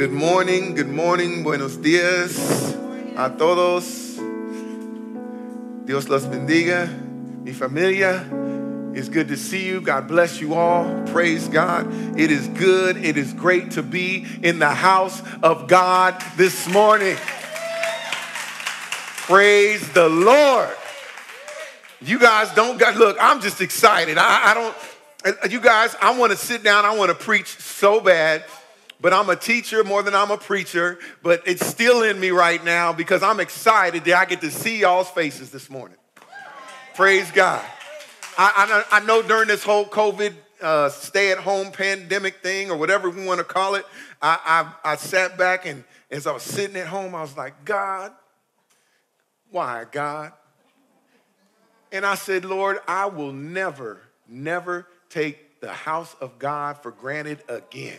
Good morning, good morning, buenos dias a todos. Dios los bendiga. Mi familia, it's good to see you. God bless you all. Praise God. It is good, it is great to be in the house of God this morning. Praise the Lord. You guys don't got, look, I'm just excited. I, I don't, you guys, I want to sit down, I want to preach so bad, but I'm a teacher more than I'm a preacher, but it's still in me right now because I'm excited that I get to see y'all's faces this morning. Praise God. I, I, I know during this whole COVID uh, stay at home pandemic thing or whatever we want to call it, I, I, I sat back and as I was sitting at home, I was like, God, why, God? And I said, Lord, I will never, never take the house of God for granted again.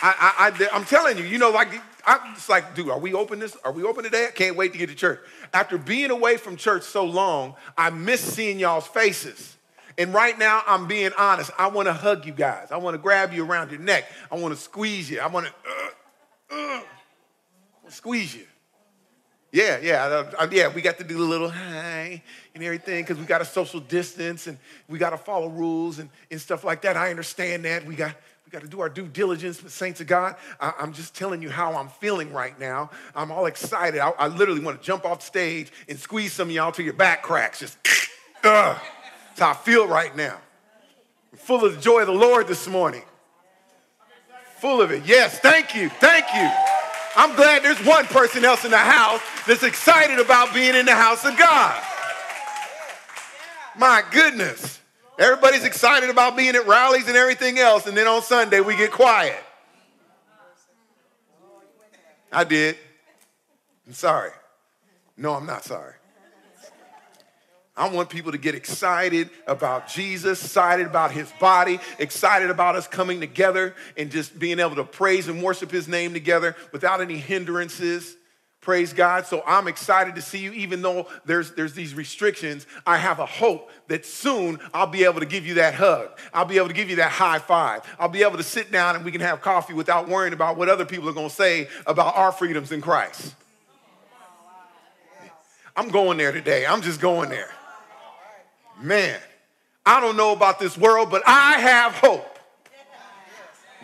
I, I, I, am telling you, you know, like, I'm just like, dude, are we open this? Are we open today? I can't wait to get to church. After being away from church so long, I miss seeing y'all's faces. And right now, I'm being honest. I want to hug you guys. I want to grab you around your neck. I want to squeeze you. I want to uh, uh, squeeze you. Yeah, yeah, uh, yeah. We got to do a little hi and everything because we got to social distance and we got to follow rules and, and stuff like that. I understand that. We got we got to do our due diligence, but saints of God, I, am just telling you how I'm feeling right now. I'm all excited. I, I literally want to jump off stage and squeeze some of y'all till your back cracks. Just, uh, that's how I feel right now. I'm full of the joy of the Lord this morning. Full of it. Yes, thank you, thank you. I'm glad there's one person else in the house that's excited about being in the house of God. My goodness. Everybody's excited about being at rallies and everything else, and then on Sunday we get quiet. I did. I'm sorry. No, I'm not sorry. I want people to get excited about Jesus, excited about his body, excited about us coming together and just being able to praise and worship his name together without any hindrances. Praise God. So I'm excited to see you, even though there's, there's these restrictions. I have a hope that soon I'll be able to give you that hug. I'll be able to give you that high five. I'll be able to sit down and we can have coffee without worrying about what other people are going to say about our freedoms in Christ. I'm going there today. I'm just going there. Man, I don't know about this world, but I have hope.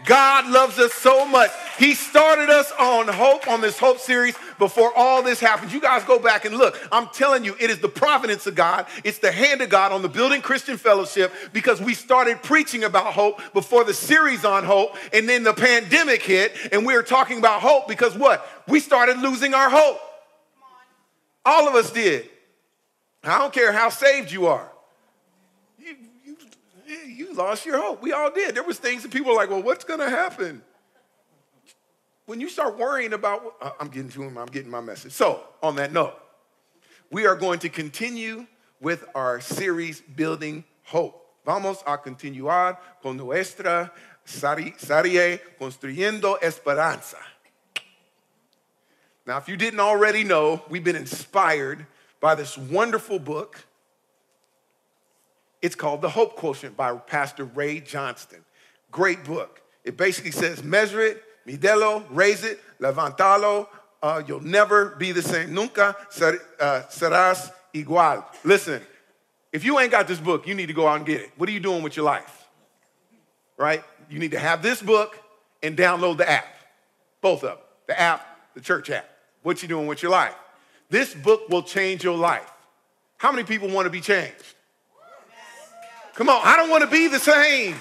God loves us so much. He started us on hope, on this hope series before all this happened. You guys go back and look. I'm telling you, it is the providence of God. It's the hand of God on the Building Christian Fellowship because we started preaching about hope before the series on hope, and then the pandemic hit, and we were talking about hope because what? We started losing our hope. All of us did. I don't care how saved you are you lost your hope. We all did. There was things that people were like, well, what's going to happen? When you start worrying about, uh, I'm getting to him, I'm getting my message. So, on that note, we are going to continue with our series, Building Hope. Vamos a continuar con nuestra serie Construyendo Esperanza. Now, if you didn't already know, we've been inspired by this wonderful book it's called The Hope Quotient by Pastor Ray Johnston. Great book. It basically says measure it, midelo, raise it, levantalo. Uh, you'll never be the same. Nunca ser, uh, serás igual. Listen, if you ain't got this book, you need to go out and get it. What are you doing with your life? Right? You need to have this book and download the app. Both of them. The app, the church app. What you doing with your life? This book will change your life. How many people want to be changed? Come on, I don't want to be the same.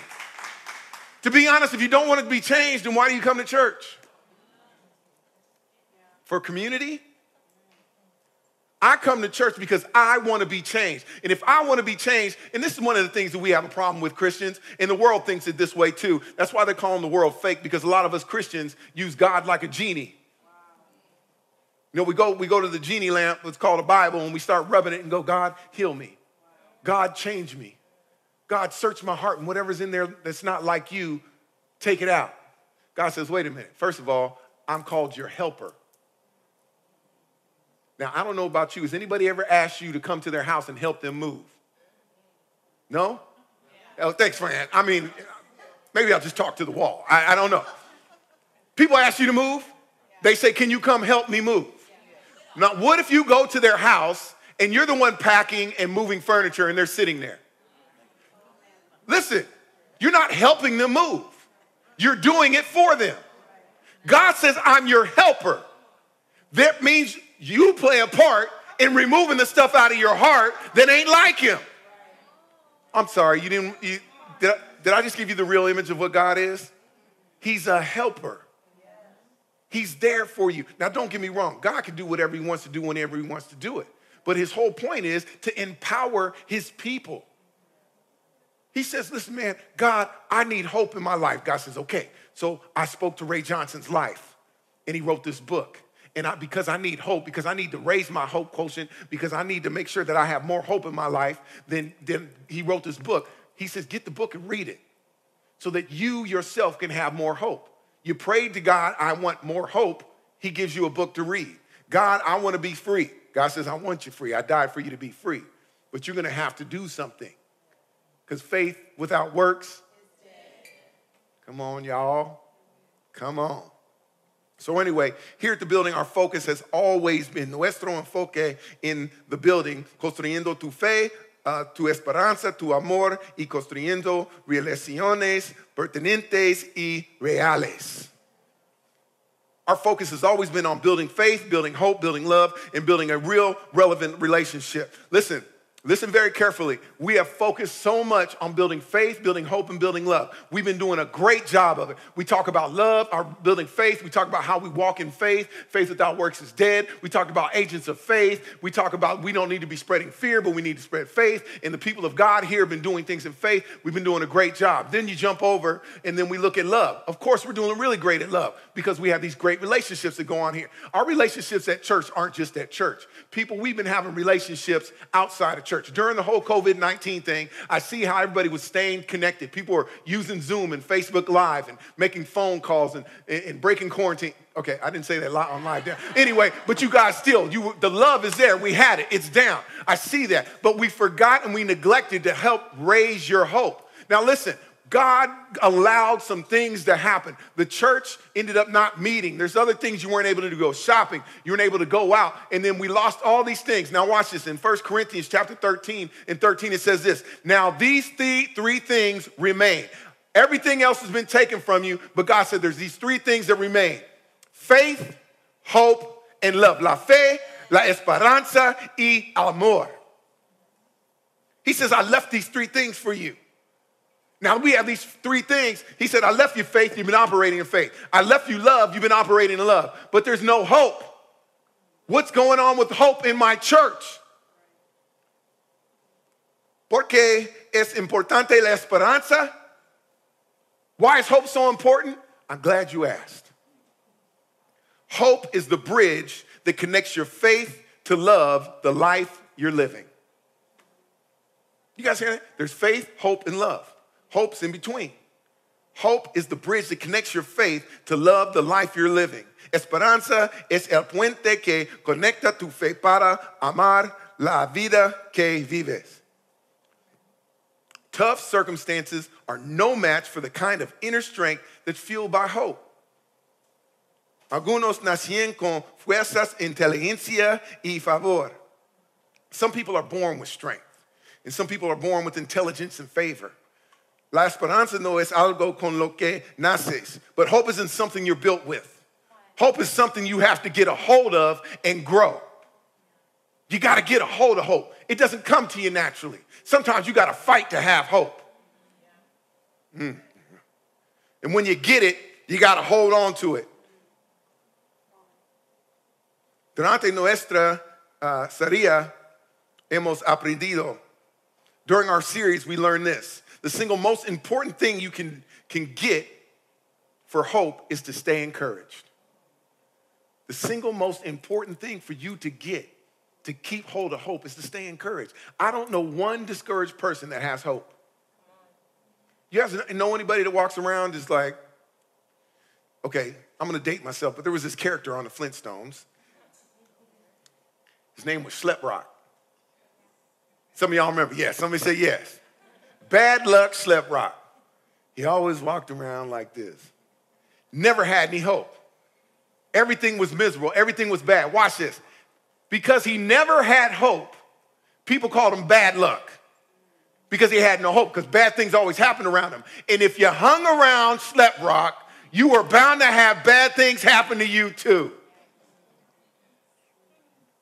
To be honest, if you don't want to be changed, then why do you come to church? For community? I come to church because I want to be changed. And if I want to be changed, and this is one of the things that we have a problem with Christians, and the world thinks it this way too. That's why they're calling the world fake, because a lot of us Christians use God like a genie. You know, we go, we go to the genie lamp, it's called a Bible, and we start rubbing it and go, God, heal me. God, change me. God, search my heart, and whatever's in there that's not like you, take it out. God says, wait a minute. First of all, I'm called your helper. Now, I don't know about you. Has anybody ever asked you to come to their house and help them move? No? Yeah. Oh, thanks, Fran. I mean, maybe I'll just talk to the wall. I, I don't know. People ask you to move. They say, Can you come help me move? Now, what if you go to their house and you're the one packing and moving furniture and they're sitting there? Listen, you're not helping them move, you're doing it for them. God says, I'm your helper. That means you play a part in removing the stuff out of your heart that ain't like him. I'm sorry, you didn't, you, did, I, did I just give you the real image of what God is? He's a helper. He's there for you. Now, don't get me wrong. God can do whatever he wants to do whenever he wants to do it. But his whole point is to empower his people. He says, listen, man, God, I need hope in my life. God says, okay. So I spoke to Ray Johnston's life, and he wrote this book and I, because I need hope, because I need to raise my hope quotient, because I need to make sure that I have more hope in my life, then, then he wrote this book. He says, get the book and read it so that you yourself can have more hope. You prayed to God, I want more hope. He gives you a book to read. God, I want to be free. God says, I want you free. I died for you to be free. But you're going to have to do something. Because faith without works, come on, y'all. Come on. So, anyway, here at the building, our focus has always been nuestro enfoque in the building, construyendo tu fe, uh, tu esperanza, tu amor y construyendo relaciones pertinentes y reales. Our focus has always been on building faith, building hope, building love, and building a real relevant relationship. Listen, Listen very carefully. We have focused so much on building faith, building hope, and building love. We've been doing a great job of it. We talk about love, our building faith. We talk about how we walk in faith. Faith without works is dead. We talk about agents of faith. We talk about we don't need to be spreading fear, but we need to spread faith. And the people of God here have been doing things in faith. We've been doing a great job. Then you jump over and then we look at love. Of course, we're doing really great at love because we have these great relationships that go on here. Our relationships at church aren't just at church. People, we've been having relationships outside of church church. During the whole COVID 19 thing, I see how everybody was staying connected. People were using Zoom and Facebook Live and making phone calls and, and breaking quarantine. Okay, I didn't say that on live. There. Anyway, but you guys still, you the love is there. We had it. It's down. I see that. But we forgot and we neglected to help raise your hope. Now listen, God allowed some things to happen. The church ended up not meeting. There's other things you weren't able to. Go shopping. You weren't able to go out. And then we lost all these things. Now watch this. In 1 Corinthians chapter 13 and 13, it says this. Now these three, three things remain. Everything else has been taken from you, but God said there's these three things that remain. Faith, hope, and love. La fe, la esperanza y amor. He says, I left these three things for you. Now we have these three things. He said, I left you faith, you've been operating in faith. I left you love, you've been operating in love. But there's no hope. What's going on with hope in my church? Porque es importante la esperanza? Why is hope so important? I'm glad you asked. Hope is the bridge that connects your faith to love, the life you're living. You guys hear that? There's faith, hope, and love. Hope's in between. Hope is the bridge that connects your faith to love the life you're living. Esperanza es el puente que conecta tu fe para amar la vida que vives. Tough circumstances are no match for the kind of inner strength that's fueled by hope. Algunos nacien con fuerzas, inteligencia y favor. Some people are born with strength, and some people are born with intelligence and favor. La esperanza no es algo con lo que naces, but hope isn't something you're built with. Hope is something you have to get a hold of and grow. You got to get a hold of hope. It doesn't come to you naturally. Sometimes you got to fight to have hope. Mm. And when you get it, you got to hold on to it. Durante nuestra uh, sería hemos aprendido. During our series, we learned this. The single most important thing you can, can get for hope is to stay encouraged. The single most important thing for you to get to keep hold of hope is to stay encouraged. I don't know one discouraged person that has hope. You guys know anybody that walks around is like, okay, I'm gonna date myself, but there was this character on the Flintstones. His name was Schleprock. Some of y'all remember, yes. Somebody say yes. Bad luck, Schleprock. He always walked around like this. Never had any hope. Everything was miserable. Everything was bad. Watch this. Because he never had hope, people called him bad luck because he had no hope, because bad things always happen around him. And if you hung around Schleprock, you were bound to have bad things happen to you too.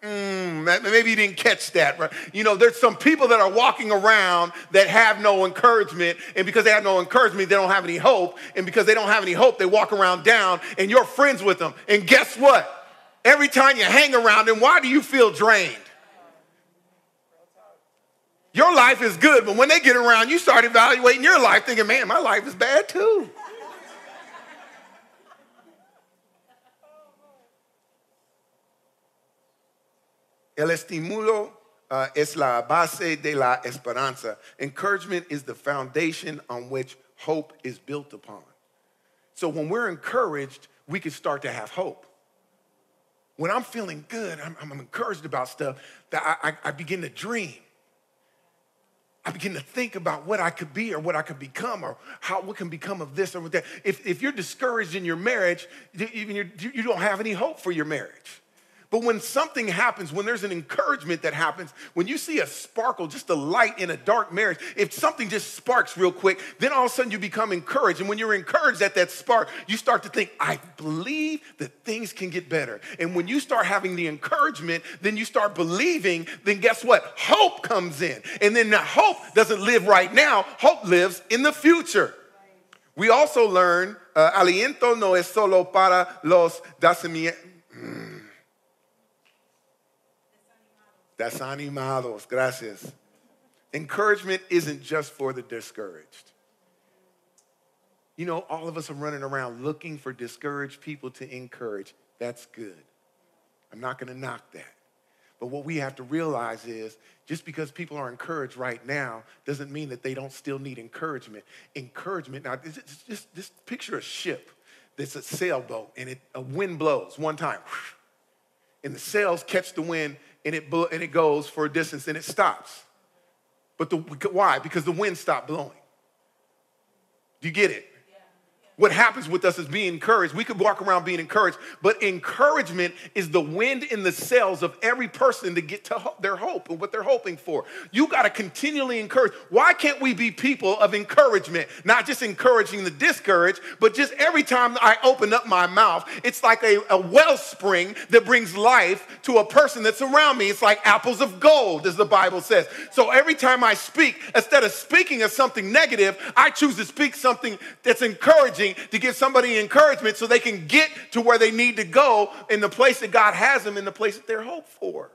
Mm, maybe you didn't catch that. Right? You know, there's some people that are walking around that have no encouragement, and because they have no encouragement, they don't have any hope. And because they don't have any hope, they walk around down, and you're friends with them. And guess what? Every time you hang around them, why do you feel drained? Your life is good, but when they get around, you start evaluating your life, thinking, man, my life is bad too. El estímulo uh, es la base de la esperanza. Encouragement is the foundation on which hope is built upon. So when we're encouraged, we can start to have hope. When I'm feeling good, I'm, I'm encouraged about stuff, that I, I, I begin to dream. I begin to think about what I could be or what I could become or how what can become of this or that. If, if you're discouraged in your marriage, you, you don't have any hope for your marriage. But when something happens, when there's an encouragement that happens, when you see a sparkle, just a light in a dark marriage, if something just sparks real quick, then all of a sudden you become encouraged. And when you're encouraged at that spark, you start to think, I believe that things can get better. And when you start having the encouragement, then you start believing, then guess what? Hope comes in. And then the hope doesn't live right now, hope lives in the future. We also learn, uh, aliento no es solo para los desanimados. Desanimados. Gracias. Encouragement isn't just for the discouraged. You know, all of us are running around looking for discouraged people to encourage. That's good. I'm not going to knock that. But what we have to realize is just because people are encouraged right now doesn't mean that they don't still need encouragement. Encouragement, now, just, just, just picture a ship that's a sailboat and it, a wind blows one time, and the sails catch the wind and it, and it goes for a distance and it stops. But the, why? Because the wind stopped blowing. Do you get it? What happens with us is being encouraged. We could walk around being encouraged, but encouragement is the wind in the sails of every person to get to their hope and what they're hoping for. You got to continually encourage. Why can't we be people of encouragement? Not just encouraging the discouraged, but just every time I open up my mouth, it's like a, a wellspring that brings life to a person that's around me. It's like apples of gold, as the Bible says. So every time I speak, instead of speaking of something negative, I choose to speak something that's encouraging to give somebody encouragement so they can get to where they need to go in the place that God has them, in the place that they're hoped for.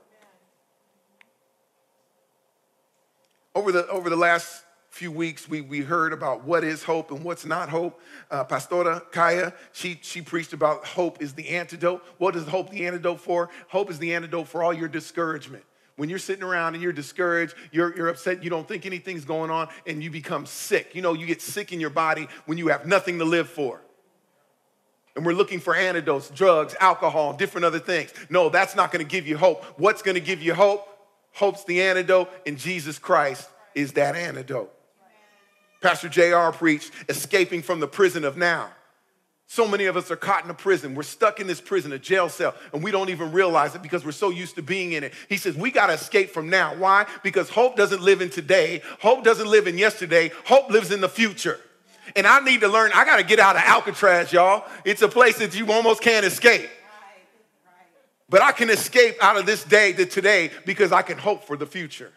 Over the, over the last few weeks, we, we heard about what is hope and what's not hope. Uh, Pastora Kaya, she, she preached about hope is the antidote. What is hope the antidote for? Hope is the antidote for all your discouragement when you're sitting around and you're discouraged, you're, you're upset, you don't think anything's going on, and you become sick. You know, you get sick in your body when you have nothing to live for. And we're looking for antidotes, drugs, alcohol, different other things. No, that's not going to give you hope. What's going to give you hope? Hope's the antidote, and Jesus Christ is that antidote. Pastor JR preached, escaping from the prison of now. So many of us are caught in a prison. We're stuck in this prison, a jail cell, and we don't even realize it because we're so used to being in it. He says, We got to escape from now. Why? Because hope doesn't live in today, hope doesn't live in yesterday, hope lives in the future. And I need to learn, I got to get out of Alcatraz, y'all. It's a place that you almost can't escape. But I can escape out of this day to today because I can hope for the future.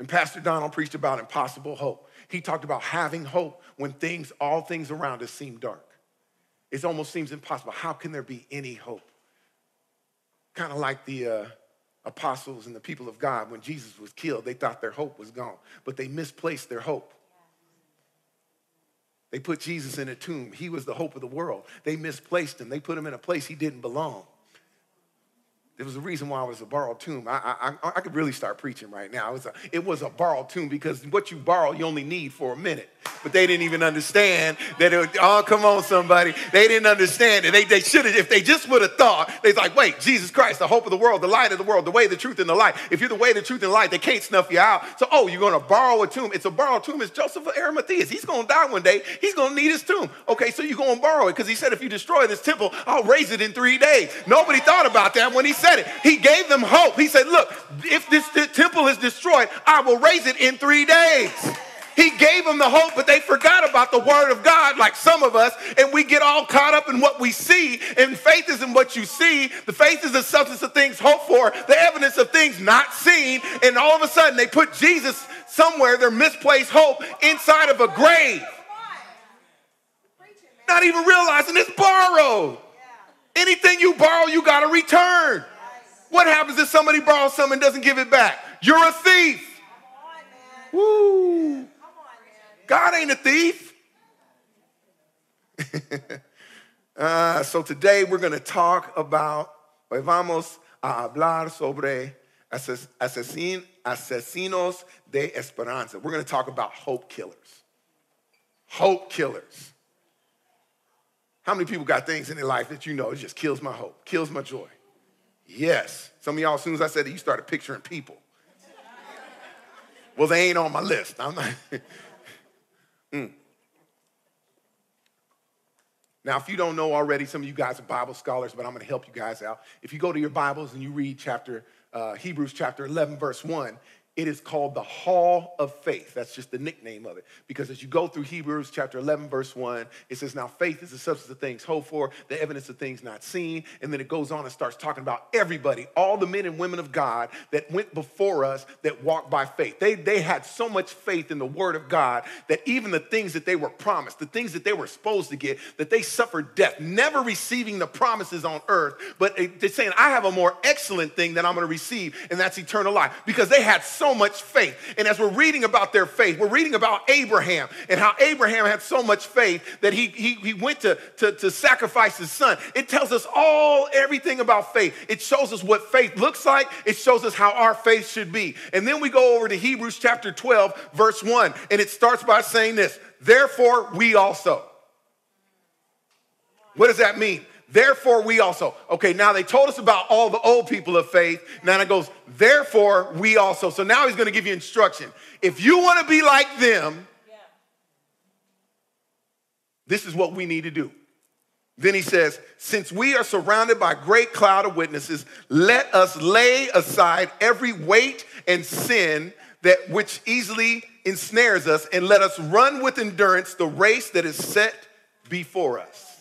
And Pastor Donald preached about impossible hope. He talked about having hope when things, all things around us seem dark. It almost seems impossible. How can there be any hope? Kind of like the uh, apostles and the people of God when Jesus was killed. They thought their hope was gone, but they misplaced their hope. They put Jesus in a tomb. He was the hope of the world. They misplaced him. They put him in a place he didn't belong. There was a reason why it was a borrowed tomb. I, I, I could really start preaching right now. It was, a, it was a borrowed tomb because what you borrow, you only need for a minute but they didn't even understand that it would, oh, come on, somebody. They didn't understand it. They, they should have, if they just would have thought, they're like, wait, Jesus Christ, the hope of the world, the light of the world, the way, the truth, and the light. If you're the way, the truth, and the light, they can't snuff you out. So, oh, you're going to borrow a tomb. It's a borrowed tomb. It's Joseph of Arimathea. He's going to die one day. He's going to need his tomb. Okay, so you're going to borrow it because he said, if you destroy this temple, I'll raise it in three days. Nobody thought about that when he said it. He gave them hope. He said, look, if this temple is destroyed, I will raise it in three days. He gave them the hope, but they forgot about the word of God, like some of us, and we get all caught up in what we see. And faith isn't what you see. The faith is the substance of things hoped for, the evidence of things not seen. And all of a sudden, they put Jesus somewhere, their misplaced hope, inside of a grave. Not even realizing it's borrowed. Anything you borrow, you got to return. What happens if somebody borrows something and doesn't give it back? You're a thief. Woo. God ain't a thief. uh, so today we're going to talk about, hoy vamos a hablar sobre asesin, asesinos de esperanza. We're going to talk about hope killers. Hope killers. How many people got things in their life that you know it just kills my hope, kills my joy? Yes. Some of y'all, as soon as I said it, you started picturing people. well, they ain't on my list. I'm not. Mm. Now, if you don't know already, some of you guys are Bible scholars, but I'm going to help you guys out. If you go to your Bibles and you read chapter uh, Hebrews chapter 11, verse 1, it is called the Hall of Faith. That's just the nickname of it. Because as you go through Hebrews chapter 11, verse 1, it says, Now faith is the substance of things hoped for, the evidence of things not seen. And then it goes on and starts talking about everybody, all the men and women of God that went before us that walked by faith. They, they had so much faith in the word of God that even the things that they were promised, the things that they were supposed to get, that they suffered death, never receiving the promises on earth, but they're saying, I have a more excellent thing that I'm going to receive, and that's eternal life. Because they had so so much faith. And as we're reading about their faith, we're reading about Abraham and how Abraham had so much faith that he, he, he went to, to, to sacrifice his son. It tells us all, everything about faith. It shows us what faith looks like, it shows us how our faith should be. And then we go over to Hebrews chapter 12, verse 1, and it starts by saying this Therefore, we also. What does that mean? Therefore, we also. Okay, now they told us about all the old people of faith. Now it goes, therefore, we also. So now he's going to give you instruction. If you want to be like them, this is what we need to do. Then he says, Since we are surrounded by a great cloud of witnesses, let us lay aside every weight and sin that which easily ensnares us, and let us run with endurance the race that is set before us.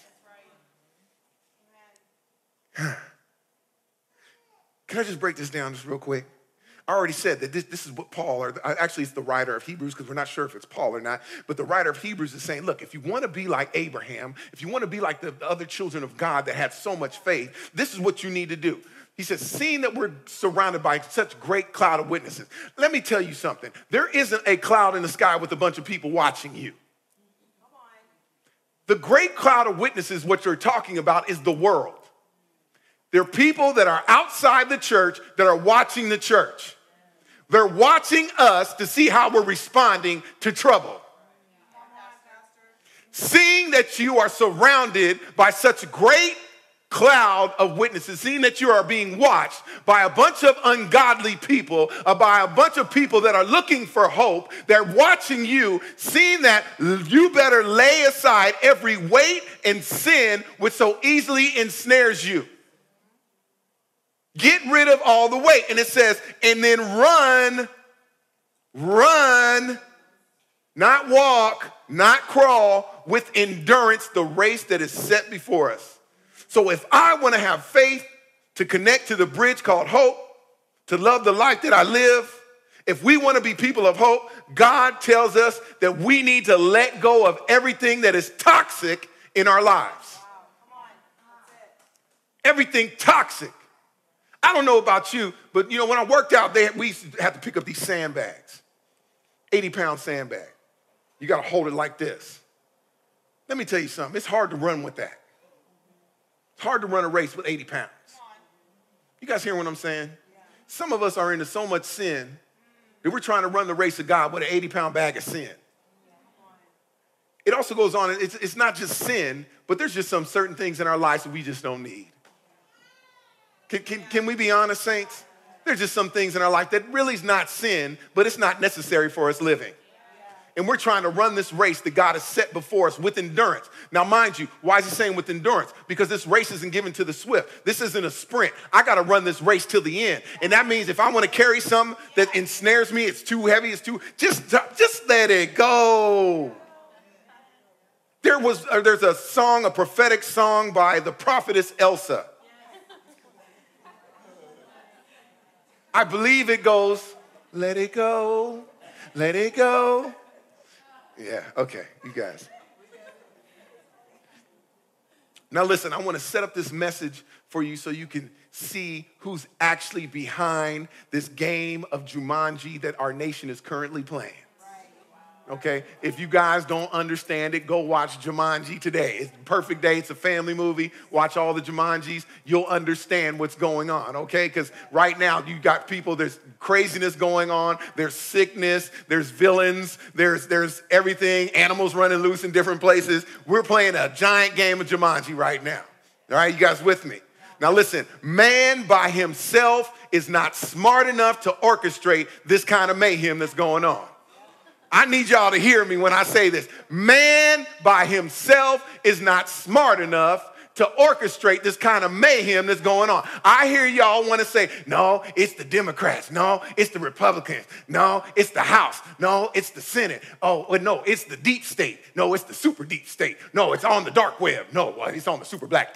Can I just break this down just real quick? I already said that this, this is what Paul, or actually it's the writer of Hebrews, because we're not sure if it's Paul or not, but the writer of Hebrews is saying, look, if you want to be like Abraham, if you want to be like the, the other children of God that had so much faith, this is what you need to do. He says, seeing that we're surrounded by such great cloud of witnesses, let me tell you something. There isn't a cloud in the sky with a bunch of people watching you. The great cloud of witnesses, what you're talking about, is the world. There are people that are outside the church that are watching the church. They're watching us to see how we're responding to trouble. Seeing that you are surrounded by such great cloud of witnesses, seeing that you are being watched by a bunch of ungodly people, uh, by a bunch of people that are looking for hope, they're watching you, seeing that you better lay aside every weight and sin which so easily ensnares you. Get rid of all the weight. And it says, and then run, run, not walk, not crawl, with endurance the race that is set before us. So if I want to have faith to connect to the bridge called hope, to love the life that I live, if we want to be people of hope, God tells us that we need to let go of everything that is toxic in our lives. Everything toxic. I don't know about you, but you know, when I worked out, they, we used to have to pick up these sandbags, 80 pound sandbag. You got to hold it like this. Let me tell you something. It's hard to run with that. It's hard to run a race with 80 pounds. You guys hear what I'm saying? Some of us are into so much sin that we're trying to run the race of God with an 80 pound bag of sin. It also goes on, it's, it's not just sin, but there's just some certain things in our lives that we just don't need. Can, can, can we be honest, saints? There's just some things in our life that really is not sin, but it's not necessary for us living. And we're trying to run this race that God has set before us with endurance. Now, mind you, why is he saying with endurance? Because this race isn't given to the swift. This isn't a sprint. I got to run this race till the end. And that means if I want to carry something that ensnares me, it's too heavy, it's too, just, just let it go. There was, uh, there's a song, a prophetic song by the prophetess Elsa. I believe it goes, let it go, let it go. Yeah, okay, you guys. Now, listen, I want to set up this message for you so you can see who's actually behind this game of Jumanji that our nation is currently playing okay? If you guys don't understand it, go watch Jumanji today. It's perfect day. It's a family movie. Watch all the Jumanjis. You'll understand what's going on, okay? Because right now you got people, there's craziness going on, there's sickness, there's villains, there's, there's everything, animals running loose in different places. We're playing a giant game of Jumanji right now. All right, you guys with me? Now, listen, man by himself is not smart enough to orchestrate this kind of mayhem that's going on. I need y'all to hear me when I say this. Man by himself is not smart enough to orchestrate this kind of mayhem that's going on. I hear y'all want to say, no, it's the Democrats. No, it's the Republicans. No, it's the House. No, it's the Senate. Oh, no, it's the deep state. No, it's the super deep state. No, it's on the dark web. No, it's on the super black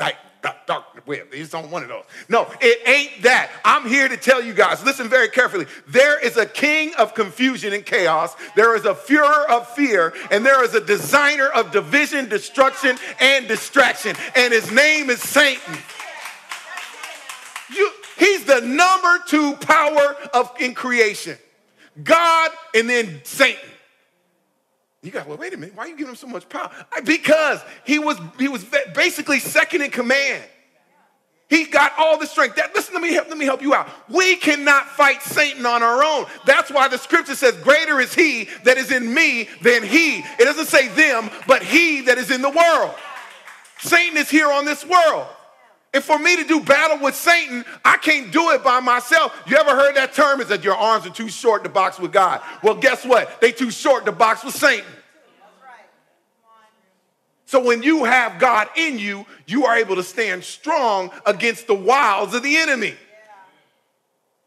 dark, web. It's on one of those. No, it ain't that. I'm here to tell you guys, listen very carefully. There is a king of confusion and chaos. There is a furor of fear, and there is a designer of division, destruction, and distraction. And his name is Satan. You, he's the number two power of in creation. God and then Satan. You got, well, wait a minute, why are you giving him so much power? Because he was, he was basically second in command. He got all the strength. That, listen, let me, help, let me help you out. We cannot fight Satan on our own. That's why the scripture says, Greater is he that is in me than he. It doesn't say them, but he that is in the world. Satan is here on this world. And for me to do battle with Satan, I can't do it by myself. You ever heard that term? Is that your arms are too short to box with God? Well, guess what? They too short to box with Satan. So when you have God in you, you are able to stand strong against the wiles of the enemy.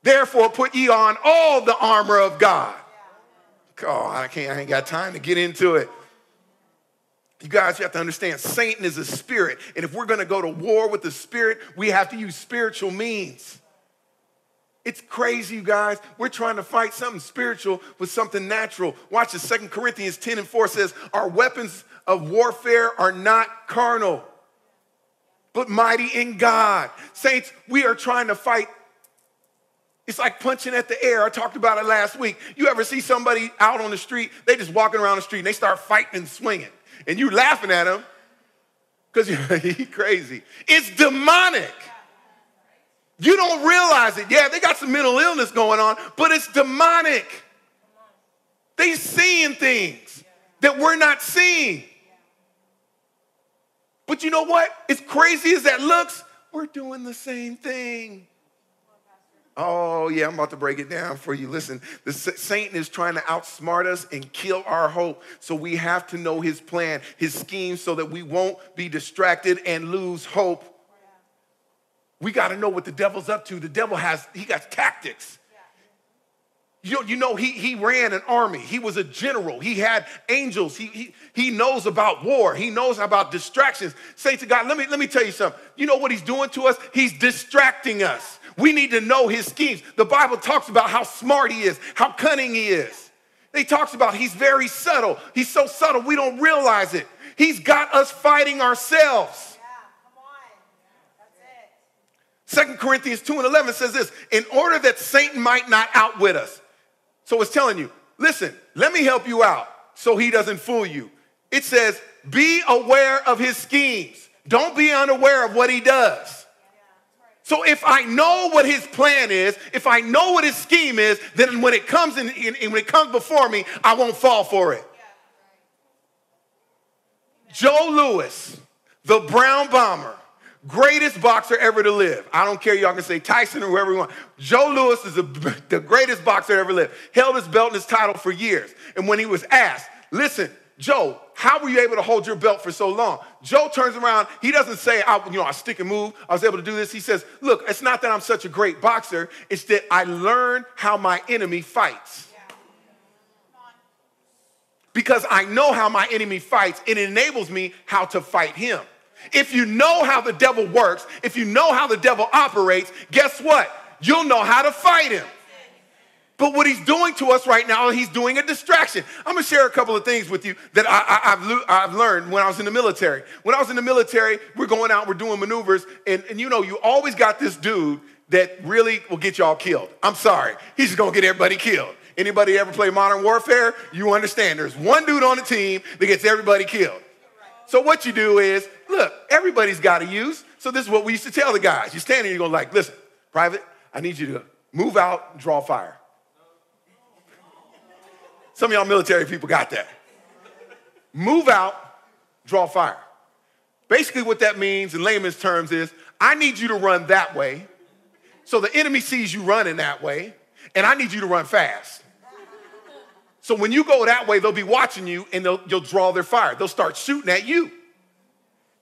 Therefore, put ye on all the armor of God. Oh, I can't, I ain't got time to get into it. You guys, you have to understand Satan is a spirit. And if we're going to go to war with the spirit, we have to use spiritual means. It's crazy, you guys. We're trying to fight something spiritual with something natural. Watch this. Second Corinthians 10 and 4 says, Our weapons of warfare are not carnal, but mighty in God. Saints, we are trying to fight. It's like punching at the air. I talked about it last week. You ever see somebody out on the street? They just walking around the street and they start fighting and swinging and you laughing at him because you're crazy. It's demonic. You don't realize it. Yeah, they got some mental illness going on, but it's demonic. They seeing things that we're not seeing. But you know what? As crazy as that looks, we're doing the same thing. Oh, yeah, I'm about to break it down for you. Listen, the Satan is trying to outsmart us and kill our hope. So we have to know his plan, his scheme, so that we won't be distracted and lose hope. We got to know what the devil's up to. The devil has, he got tactics. You, you know, he, he ran an army. He was a general. He had angels. He, he, he knows about war. He knows about distractions. Say to God, let me, let me tell you something. You know what he's doing to us? He's distracting us. We need to know his schemes. The Bible talks about how smart he is, how cunning he is. He talks about he's very subtle. He's so subtle we don't realize it. He's got us fighting ourselves. Second Corinthians 2 and 11 says this in order that Satan might not outwit us. So it's telling you, listen, let me help you out so he doesn't fool you. It says, be aware of his schemes. Don't be unaware of what he does. So if I know what his plan is, if I know what his scheme is, then when it comes in, in, in when it comes before me, I won't fall for it. Joe Louis, the Brown Bomber, greatest boxer ever to live. I don't care, y'all can say Tyson or whoever you want. Joe Louis is the, the greatest boxer ever lived. Held his belt and his title for years. And when he was asked, listen, Joe, how were you able to hold your belt for so long? Joe turns around. He doesn't say, I, you know, I stick and move. I was able to do this. He says, look, it's not that I'm such a great boxer. It's that I learned how my enemy fights. Because I know how my enemy fights, it enables me how to fight him. If you know how the devil works, if you know how the devil operates, guess what? You'll know how to fight him. But what he's doing to us right now, he's doing a distraction. I'm gonna share a couple of things with you that I, have I've learned when I was in the military. When I was in the military, we're going out, we're doing maneuvers, and, and you know, you always got this dude that really will get y'all killed. I'm sorry, he's gonna get everybody killed. Anybody ever play Modern Warfare? You understand there's one dude on the team that gets everybody killed. So what you do is, look, everybody's got to use. So this is what we used to tell the guys. You stand there, you go like, listen, private, I need you to move out, and draw fire. Some of y'all military people got that. Move out, draw fire. Basically, what that means in layman's terms is I need you to run that way. So the enemy sees you running that way, and I need you to run fast. So when you go that way, they'll be watching you and they'll, you'll draw their fire. They'll start shooting at you.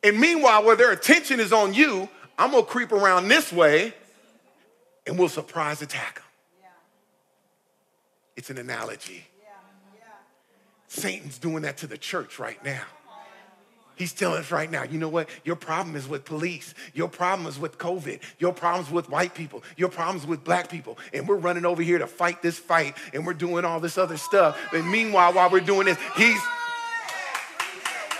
And meanwhile, where their attention is on you, I'm gonna creep around this way and we'll surprise attack them. It's an analogy. Satan's doing that to the church right now. He's telling us right now, you know what? Your problem is with police. Your problem is with COVID. Your problem's with white people. Your problem's with black people. And we're running over here to fight this fight and we're doing all this other stuff. And meanwhile, while we're doing this, he's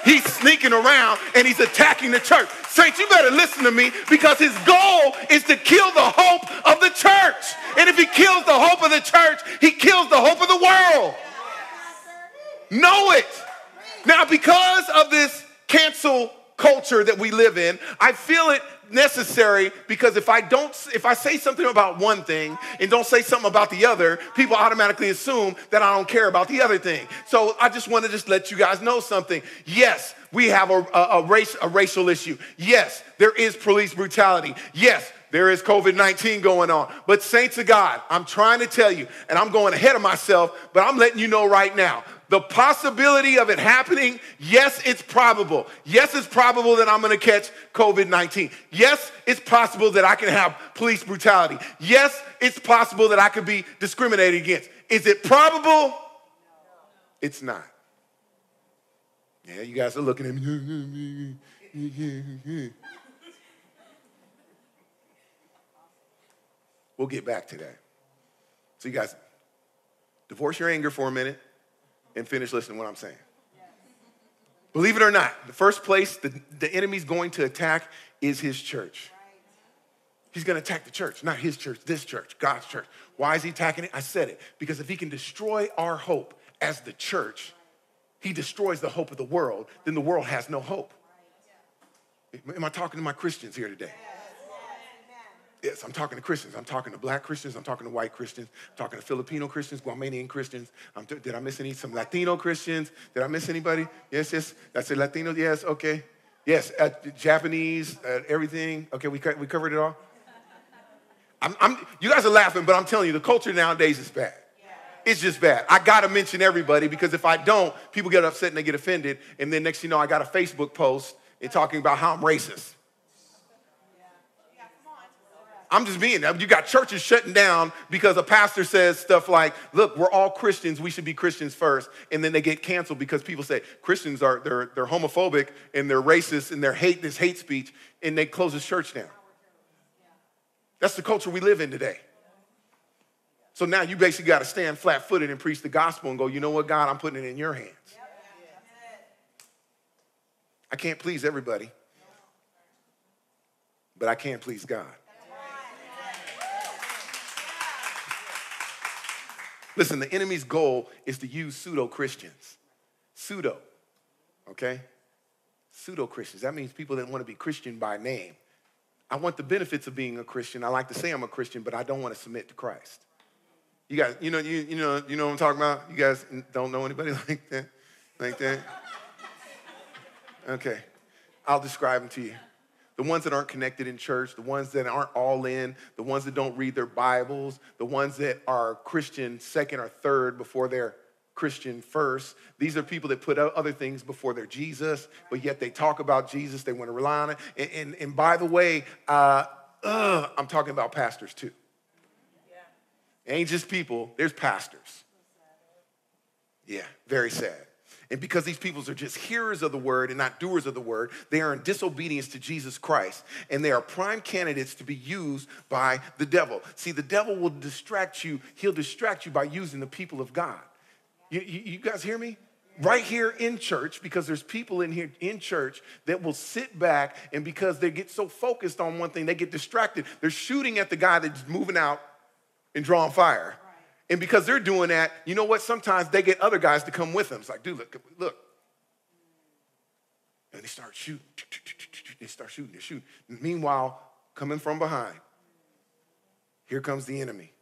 he's sneaking around and he's attacking the church. Saints, you better listen to me because his goal is to kill the hope of the church. And if he kills the hope of the church, he kills the hope of the world. Know it. Now, because of this cancel culture that we live in, I feel it necessary because if I don't, if I say something about one thing and don't say something about the other, people automatically assume that I don't care about the other thing. So I just want to just let you guys know something. Yes, we have a, a, a race, a racial issue. Yes, there is police brutality. Yes, there is COVID 19 going on. But, saints of God, I'm trying to tell you, and I'm going ahead of myself, but I'm letting you know right now the possibility of it happening, yes, it's probable. Yes, it's probable that I'm gonna catch COVID 19. Yes, it's possible that I can have police brutality. Yes, it's possible that I could be discriminated against. Is it probable? It's not. Yeah, you guys are looking at me. we'll get back to that. So, you guys, divorce your anger for a minute and finish listening to what I'm saying. Believe it or not, the first place the, the enemy's going to attack is his church. He's going to attack the church, not his church, this church, God's church. Why is he attacking it? I said it. Because if he can destroy our hope as the church, he destroys the hope of the world, then the world has no hope. Am I talking to my Christians here today? Yes, I'm talking to Christians. I'm talking to black Christians. I'm talking to white Christians. I'm talking to Filipino Christians, Guamanian Christians. T- did I miss any? Some Latino Christians. Did I miss anybody? Yes, yes. That's a Latino. Yes, okay. Yes, uh, Japanese, uh, everything. Okay, we, we covered it all. I'm, I'm, you guys are laughing, but I'm telling you, the culture nowadays is bad. It's just bad. I gotta mention everybody because if I don't, people get upset and they get offended. And then next you know, I got a Facebook post and talking about how I'm racist. I'm just being, you got churches shutting down because a pastor says stuff like, look, we're all Christians, we should be Christians first. And then they get canceled because people say Christians are, they're, they're homophobic and they're racist and they're hate, this hate speech, and they close the church down. That's the culture we live in today. So now you basically got to stand flat footed and preach the gospel and go, you know what, God, I'm putting it in your hands. I can't please everybody, but I can't please God. Listen, the enemy's goal is to use pseudo Christians. Pseudo, okay? Pseudo Christians. That means people that want to be Christian by name. I want the benefits of being a Christian. I like to say I'm a Christian, but I don't want to submit to Christ. You guys, you know, you, you know, you know what I'm talking about? You guys don't know anybody like that? Like that? Okay. I'll describe them to you. The ones that aren't connected in church, the ones that aren't all in, the ones that don't read their Bibles, the ones that are Christian second or third before they're Christian first. These are people that put other things before their Jesus, but yet they talk about Jesus. They want to rely on it. And, and, and by the way, uh, uh, I'm talking about pastors too. Yeah. Ain't just people, there's pastors. Yeah, very sad. And because these peoples are just hearers of the word and not doers of the word, they are in disobedience to Jesus Christ. And they are prime candidates to be used by the devil. See, the devil will distract you, he'll distract you by using the people of God. You, you, you guys hear me? Right here in church, because there's people in here in church that will sit back and because they get so focused on one thing, they get distracted. They're shooting at the guy that's moving out and drawing fire. And because they're doing that, you know what? Sometimes they get other guys to come with them. It's like, dude, look, look. And they start shooting. They start shooting, they shoot. Meanwhile, coming from behind, here comes the enemy.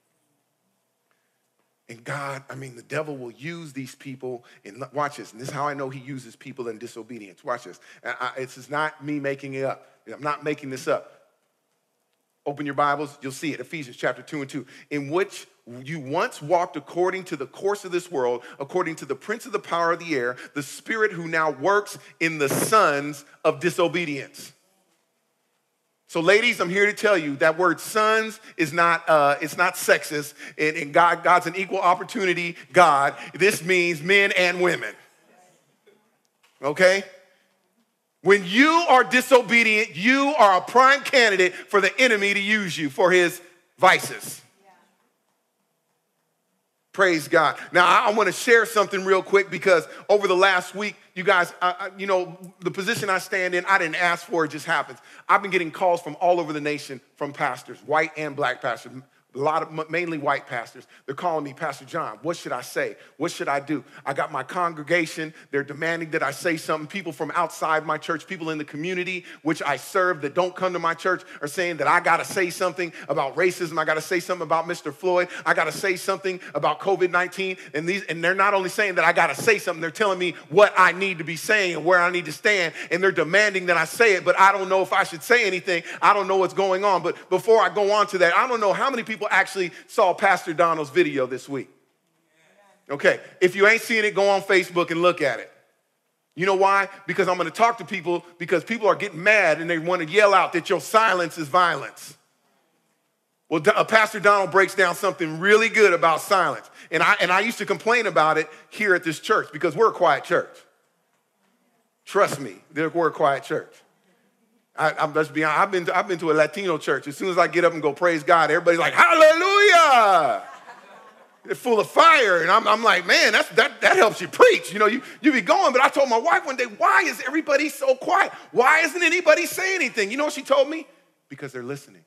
And God, I mean, the devil will use these people. And watch this. And this is how I know he uses people in disobedience. Watch this. I, this is not me making it up. I'm not making this up. Open your Bibles, you'll see it. Ephesians chapter 2 and 2. In which you once walked according to the course of this world, according to the prince of the power of the air, the spirit who now works in the sons of disobedience. So, ladies, I'm here to tell you that word sons is not, uh, it's not sexist, and, and God, God's an equal opportunity God. This means men and women. Okay? When you are disobedient, you are a prime candidate for the enemy to use you for his vices. Praise God. Now, I, want to share something real quick because over the last week, you guys, I, you know, the position I stand in, I didn't ask for it, just happens. I've been getting calls from all over the nation from pastors, white and black pastors, a lot of mainly white pastors. They're calling me Pastor John. What should I say? What should I do? I got my congregation. They're demanding that I say something. People from outside my church, people in the community which I serve that don't come to my church are saying that I got to say something about racism. I got to say something about Mr. Floyd. I got to say something about COVID-19. And these and they're not only saying that I got to say something, they're telling me what I need to be saying and where I need to stand and they're demanding that I say it, but I don't know if I should say anything. I don't know what's going on. But before I go on to that, I don't know how many people people actually saw Pastor Donald's video this week. Okay, if you ain't seen it, go on Facebook and look at it. You know why? Because I'm gonna talk to people because people are getting mad and they wanna yell out that your silence is violence. Well, uh, Pastor Donald breaks down something really good about silence. And I, and I used to complain about it here at this church because we're a quiet church. Trust me, we're a quiet church. I, am let's be honest, I've been, to, I've been to a Latino church. As soon as I get up and go praise God, everybody's like, hallelujah. They're full of fire. And I'm, I'm like, man, that's, that, that helps you preach. You know, you, you be going. But I told my wife one day, why is everybody so quiet? Why isn't anybody saying anything? You know what she told me? Because they're listening.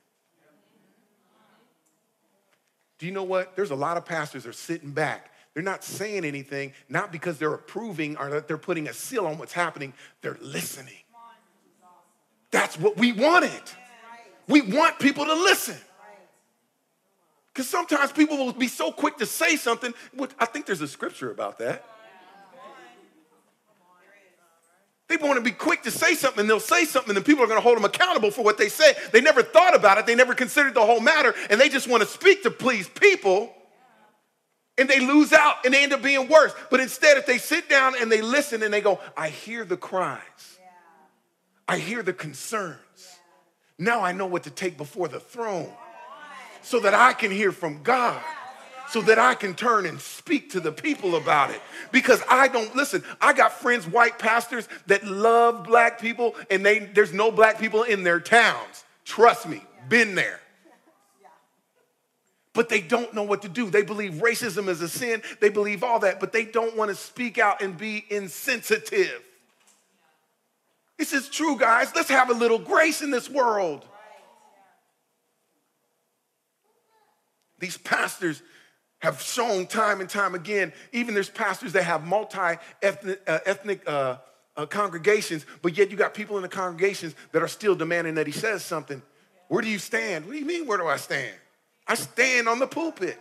Do you know what? There's a lot of pastors are sitting back. They're not saying anything, not because they're approving or that they're putting a seal on what's happening. They're listening. That's what we wanted. We want people to listen. Because sometimes people will be so quick to say something. I think there's a scripture about that. They want to be quick to say something, and they'll say something, and people are going to hold them accountable for what they say. They never thought about it, they never considered the whole matter, and they just want to speak to please people, and they lose out, and they end up being worse. But instead, if they sit down and they listen and they go, I hear the cries, I hear the concerns. Now I know what to take before the throne so that I can hear from God so that I can turn and speak to the people about it. Because I don't listen, I got friends, white pastors that love black people, and they there's no black people in their towns. Trust me, been there. But they don't know what to do. They believe racism is a sin. They believe all that, but they don't want to speak out and be insensitive. This is true, guys. Let's have a little grace in this world. These pastors, have shown time and time again. Even there's pastors that have multi ethnic, uh, ethnic uh, uh, congregations, but yet you got people in the congregations that are still demanding that he says something. Where do you stand? What do you mean, where do I stand? I stand on the pulpit.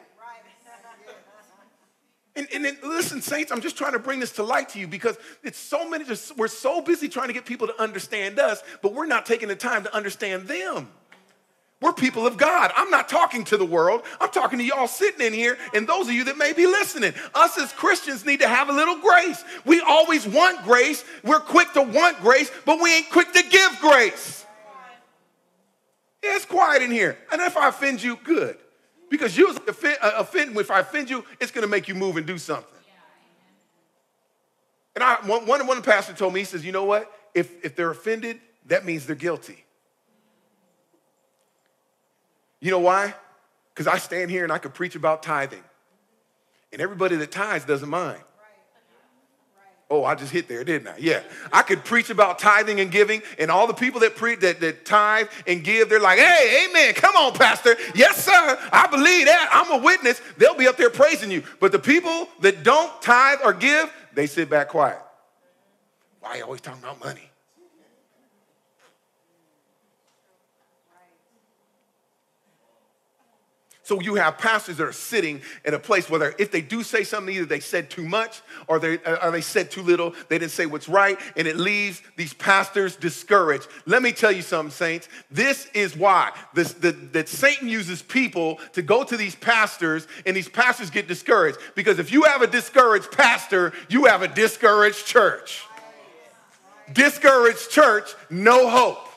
And, and then, listen, saints, I'm just trying to bring this to light to you because it's so many, we're so busy trying to get people to understand us, but we're not taking the time to understand them. We're people of God. I'm not talking to the world. I'm talking to y'all sitting in here and those of you that may be listening. Us as Christians need to have a little grace. We always want grace. We're quick to want grace, but we ain't quick to give grace. Yeah, it's quiet in here. And if I offend you, good. Because usually offend, uh, offend, if I offend you, it's going to make you move and do something. And I, one, one, one pastor told me, he says, you know what? If, if they're offended, that means they're guilty. You know why? Because I stand here and I could preach about tithing. And everybody that tithes doesn't mind. Oh, I just hit there, didn't I? Yeah. I could preach about tithing and giving, and all the people that pre that, that tithe and give, they're like, hey, amen. Come on, Pastor. Yes, sir. I believe that. I'm a witness. They'll be up there praising you. But the people that don't tithe or give, they sit back quiet. Why are you always talking about money? So you have pastors that are sitting in a place where if they do say something, either they said too much or they, uh, or they said too little, they didn't say what's right, and it leaves these pastors discouraged. Let me tell you something, saints. This is why this, the, that Satan uses people to go to these pastors, and these pastors get discouraged. Because if you have a discouraged pastor, you have a discouraged church. Discouraged church, no hope.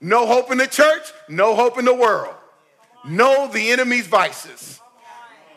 No hope in the church, no hope in the world know the enemy's vices.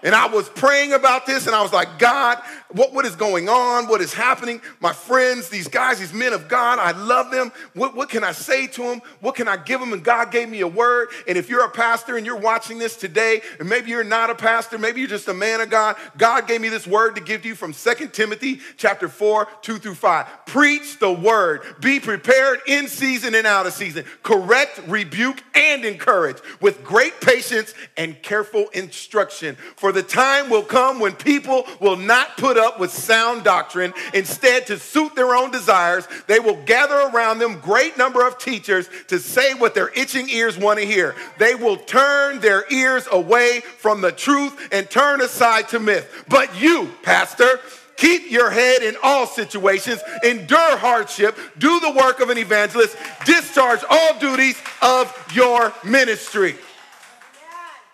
And I was praying about this and I was like, God, what, what is going on? What is happening? My friends, these guys, these men of God, I love them. What, what can I say to them? What can I give them? And God gave me a word. And if you're a pastor and you're watching this today, and maybe you're not a pastor, maybe you're just a man of God, God gave me this word to give to you from 2 Timothy chapter 4, 2 through 5. Preach the word. Be prepared in season and out of season. Correct, rebuke, and encourage with great patience and careful instruction. For the time will come when people will not put up with sound doctrine. Instead, to suit their own desires, they will gather around them great number of teachers to say what their itching ears want to hear. They will turn their ears away from the truth and turn aside to myth. But you, pastor, keep your head in all situations, endure hardship, do the work of an evangelist, discharge all duties of your ministry.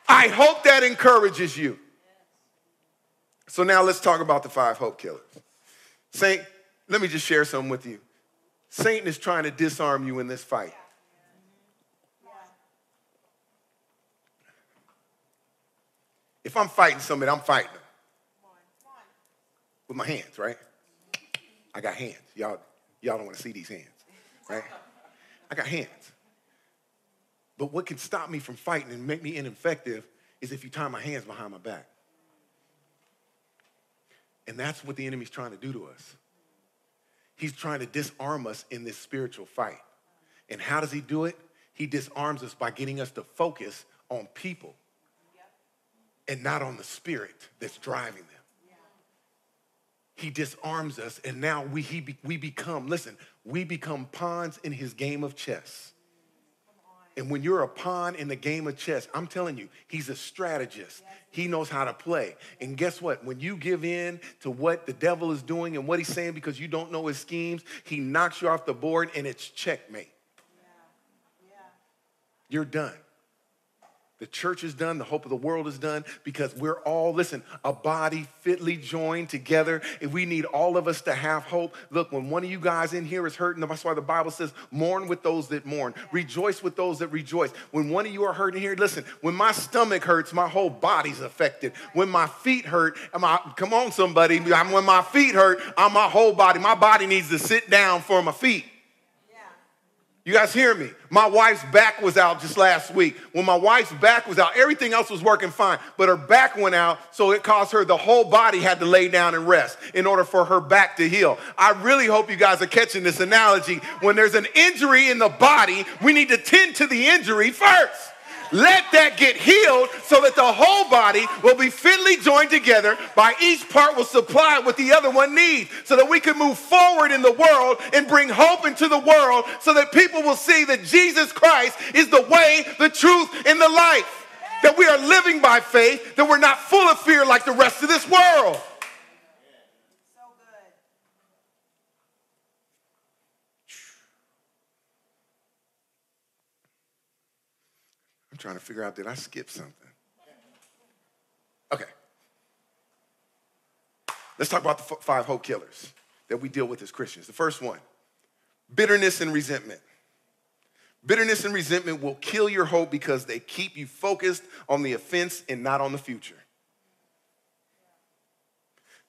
I hope that encourages you. So now let's talk about the five hope killers. Saint, let me just share something with you. Satan is trying to disarm you in this fight. If I'm fighting somebody, I'm fighting them. With my hands, right? I got hands. Y'all, y'all don't want to see these hands, right? I got hands. But what can stop me from fighting and make me ineffective is if you tie my hands behind my back. And that's what the enemy's trying to do to us. He's trying to disarm us in this spiritual fight. And how does he do it? He disarms us by getting us to focus on people and not on the spirit that's driving them. He disarms us, and now we, he, we become, listen, we become pawns in his game of chess. And when you're a pawn in the game of chess, I'm telling you, he's a strategist. He knows how to play. And guess what? When you give in to what the devil is doing and what he's saying because you don't know his schemes, he knocks you off the board and it's checkmate. Yeah. Yeah. You're done. The church is done. The hope of the world is done because we're all, listen, a body fitly joined together. If we need all of us to have hope. Look, when one of you guys in here is hurting, that's why the Bible says, mourn with those that mourn, rejoice with those that rejoice. When one of you are hurting here, listen, when my stomach hurts, my whole body's affected. When my feet hurt, I, come on, somebody, when my feet hurt, I'm my whole body. My body needs to sit down for my feet. You guys hear me? My wife's back was out just last week. When my wife's back was out, everything else was working fine, but her back went out, so it caused her the whole body had to lay down and rest in order for her back to heal. I really hope you guys are catching this analogy. When there's an injury in the body, we need to tend to the injury first. Let that get healed so that the whole body will be fitly joined together by each part will supply what the other one needs so that we can move forward in the world and bring hope into the world so that people will see that Jesus Christ is the way, the truth, and the life. That we are living by faith, that we're not full of fear like the rest of this world. Trying to figure out did I skip something? Okay. Let's talk about the five hope killers that we deal with as Christians. The first one bitterness and resentment. Bitterness and resentment will kill your hope because they keep you focused on the offense and not on the future.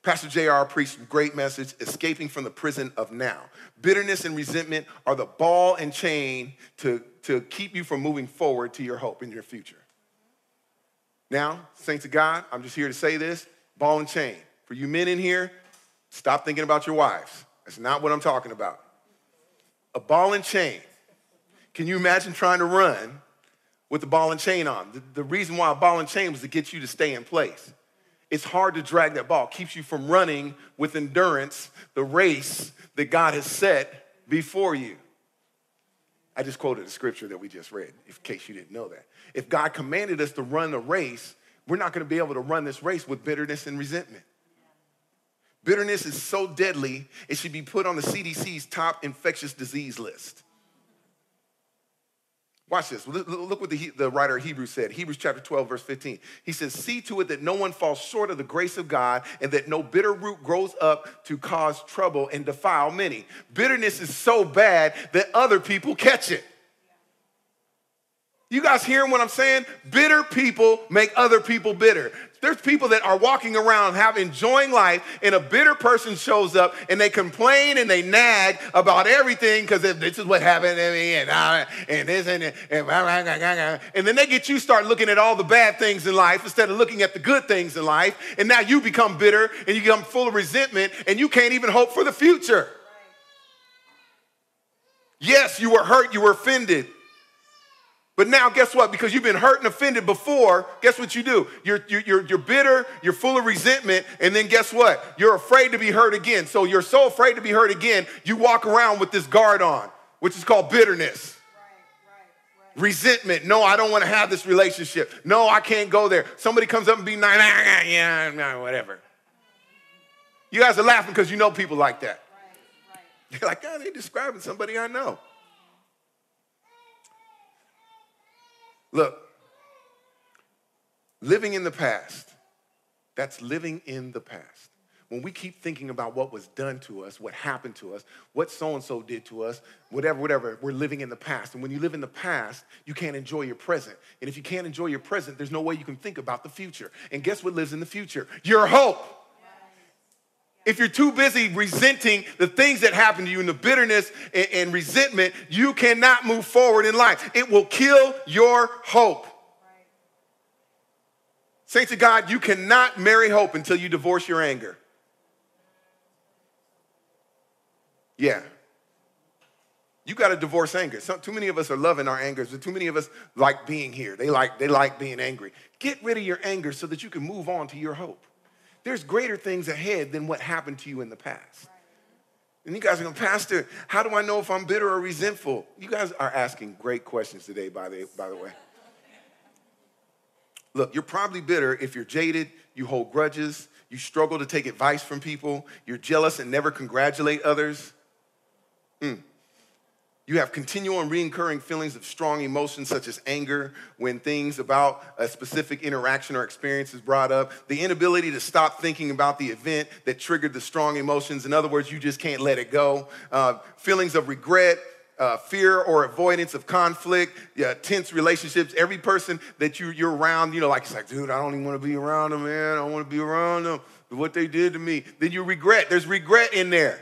Pastor JR preached a great message, escaping from the prison of now. Bitterness and resentment are the ball and chain to, to keep you from moving forward to your hope in your future. Now, saints of God, I'm just here to say this ball and chain. For you men in here, stop thinking about your wives. That's not what I'm talking about. A ball and chain. Can you imagine trying to run with the ball and chain on? The, the reason why a ball and chain was to get you to stay in place it's hard to drag that ball. Keeps you from running with endurance the race that God has set before you. I just quoted a scripture that we just read, in case you didn't know that. If God commanded us to run the race, we're not going to be able to run this race with bitterness and resentment. Bitterness is so deadly, it should be put on the CDC's top infectious disease list. Watch this. Look what the, the writer of Hebrews said. Hebrews chapter 12, verse 15. He says, See to it that no one falls short of the grace of God and that no bitter root grows up to cause trouble and defile many. Bitterness is so bad that other people catch it. You guys hearing what I'm saying? Bitter people make other people bitter. There's people that are walking around have enjoying life, and a bitter person shows up and they complain and they nag about everything because this is what happened to me and, uh, and this and, and, and, and then they get you start looking at all the bad things in life instead of looking at the good things in life, and now you become bitter and you become full of resentment and you can't even hope for the future. Yes, you were hurt, you were offended. But now, guess what? Because you've been hurt and offended before, guess what you do? You're, you're, you're bitter, you're full of resentment, and then guess what? You're afraid to be hurt again. So you're so afraid to be hurt again, you walk around with this guard on, which is called bitterness. Right, right, right. Resentment. No, I don't want to have this relationship. No, I can't go there. Somebody comes up and be nice, yeah, whatever. You guys are laughing because you know people like that. You're like, God, they're describing somebody I know. Look, living in the past, that's living in the past. When we keep thinking about what was done to us, what happened to us, what so and so did to us, whatever, whatever, we're living in the past. And when you live in the past, you can't enjoy your present. And if you can't enjoy your present, there's no way you can think about the future. And guess what lives in the future? Your hope if you're too busy resenting the things that happen to you and the bitterness and, and, resentment, you cannot move forward in life. It will kill your hope. Saints of God, you cannot marry hope until you divorce your anger. Yeah. You got to divorce anger. Some, too many of us are loving our anger. too many of us like being here. They like, they like being angry. Get rid of your anger so that you can move on to your hope there's greater things ahead than what happened to you in the past. And you guys are going, Pastor, how do I know if I'm bitter or resentful? You guys are asking great questions today, by the, by the way. Look, you're probably bitter if you're jaded, you hold grudges, you struggle to take advice from people, you're jealous and never congratulate others. Mm. You have continual and recurring feelings of strong emotions such as anger when things about a specific interaction or experience is brought up. The inability to stop thinking about the event that triggered the strong emotions. In other words, you just can't let it go. Uh, feelings of regret, uh, fear or avoidance of conflict, yeah, tense relationships. Every person that you, you're around, you know, like it's like, dude, I don't even want to be around them, man. I don't want to be around them. What they did to me. Then you regret. There's regret in there.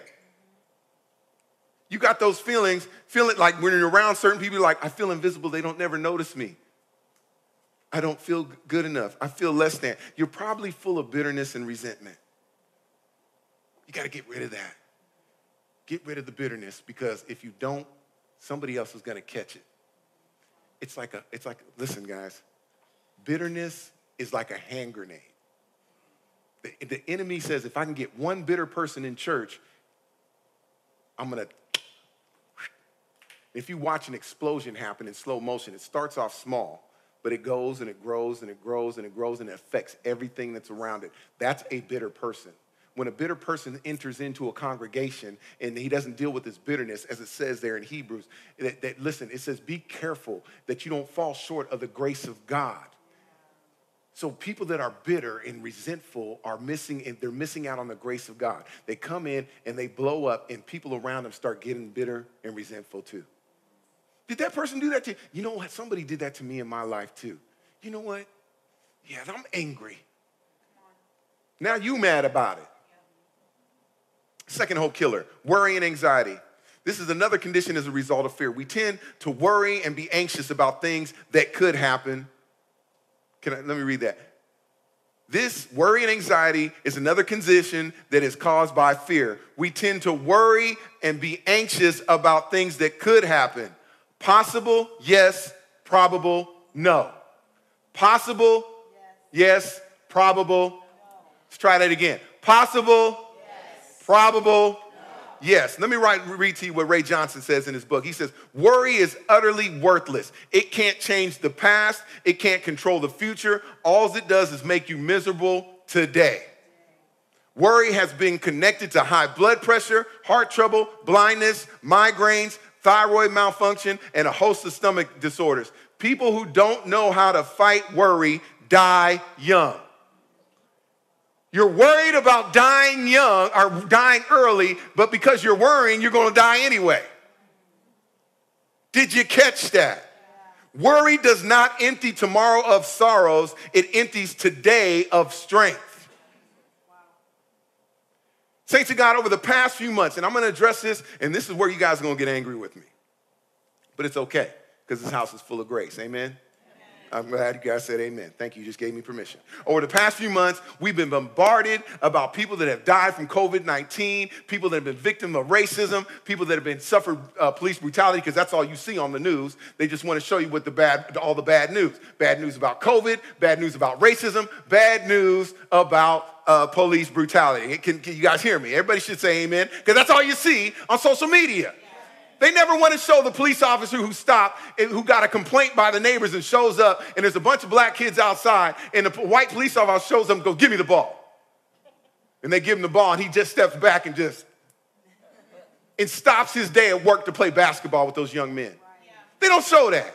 You got those feelings, feeling like when you're around certain people, like, I feel invisible, they don't never notice me. I don't feel good enough. I feel less than. You're probably full of bitterness and resentment. You got to get rid of that. Get rid of the bitterness because if you don't, somebody else is going to catch it. it's like a, it's like, listen, guys, bitterness is like a hand grenade. The, the enemy says, if I can get one bitter person in church, I'm gonna. If you watch an explosion happen in slow motion, it starts off small, but it goes and it grows and it grows and it grows and it affects everything that's around it. That's a bitter person when a bitter person enters into a congregation and he doesn't deal with his bitterness, as it says there in Hebrews, that, that, listen, it says, be careful that you don't fall short of the grace of God. So people that are bitter and resentful are missing, and they're missing out on the grace of God. They come in and they blow up, and people around them start getting bitter and resentful too. Did that person do that to you? You know what? Somebody did that to me in my life too. You know what? Yeah, I'm angry. Now you mad about it. Second hope killer, worry and anxiety. This is another condition as a result of fear. We tend to worry and be anxious about things that could happen. Can I, let me read that. This worry and anxiety is another condition that is caused by fear. We tend to worry and be anxious about things that could happen. Possible, yes. Probable, no. Possible, yes. yes. Probable, no. let's try that again. Possible, yes. Probable? Yes. Let me write, read to you what Ray Johnston says in his book. He says, Worry is utterly worthless. It can't change the past, it can't control the future. All it does is make you miserable today. Worry has been connected to high blood pressure, heart trouble, blindness, migraines, thyroid malfunction, and a host of stomach disorders. People who don't know how to fight worry die young. You're worried about dying young or dying early, but because you're worrying, you're going to die anyway. Did you catch that? Worry does not empty tomorrow of sorrows, it empties today of strength. Saints of God, over the past few months, and I'm going to address this, and this is where you guys are going to get angry with me. But it's okay, because this house is full of grace. Amen? I'm glad you guys said amen. Thank you. You just gave me permission. Over the past few months, we've been bombarded about people that have died from COVID 19, people that have been victims of racism, people that have been suffered uh, police brutality, because that's all you see on the news. They just want to show you what the bad, all the bad news. Bad news about COVID, bad news about racism, bad news about uh, police brutality. Can, can you guys hear me? Everybody should say amen, because that's all you see on social media. They never want to show the police officer who stopped, who got a complaint by the neighbors and shows up, and there's a bunch of black kids outside, and the white police officer shows them, go, give me the ball. And they give him the ball, and he just steps back and just, and stops his day at work to play basketball with those young men. They don't show that.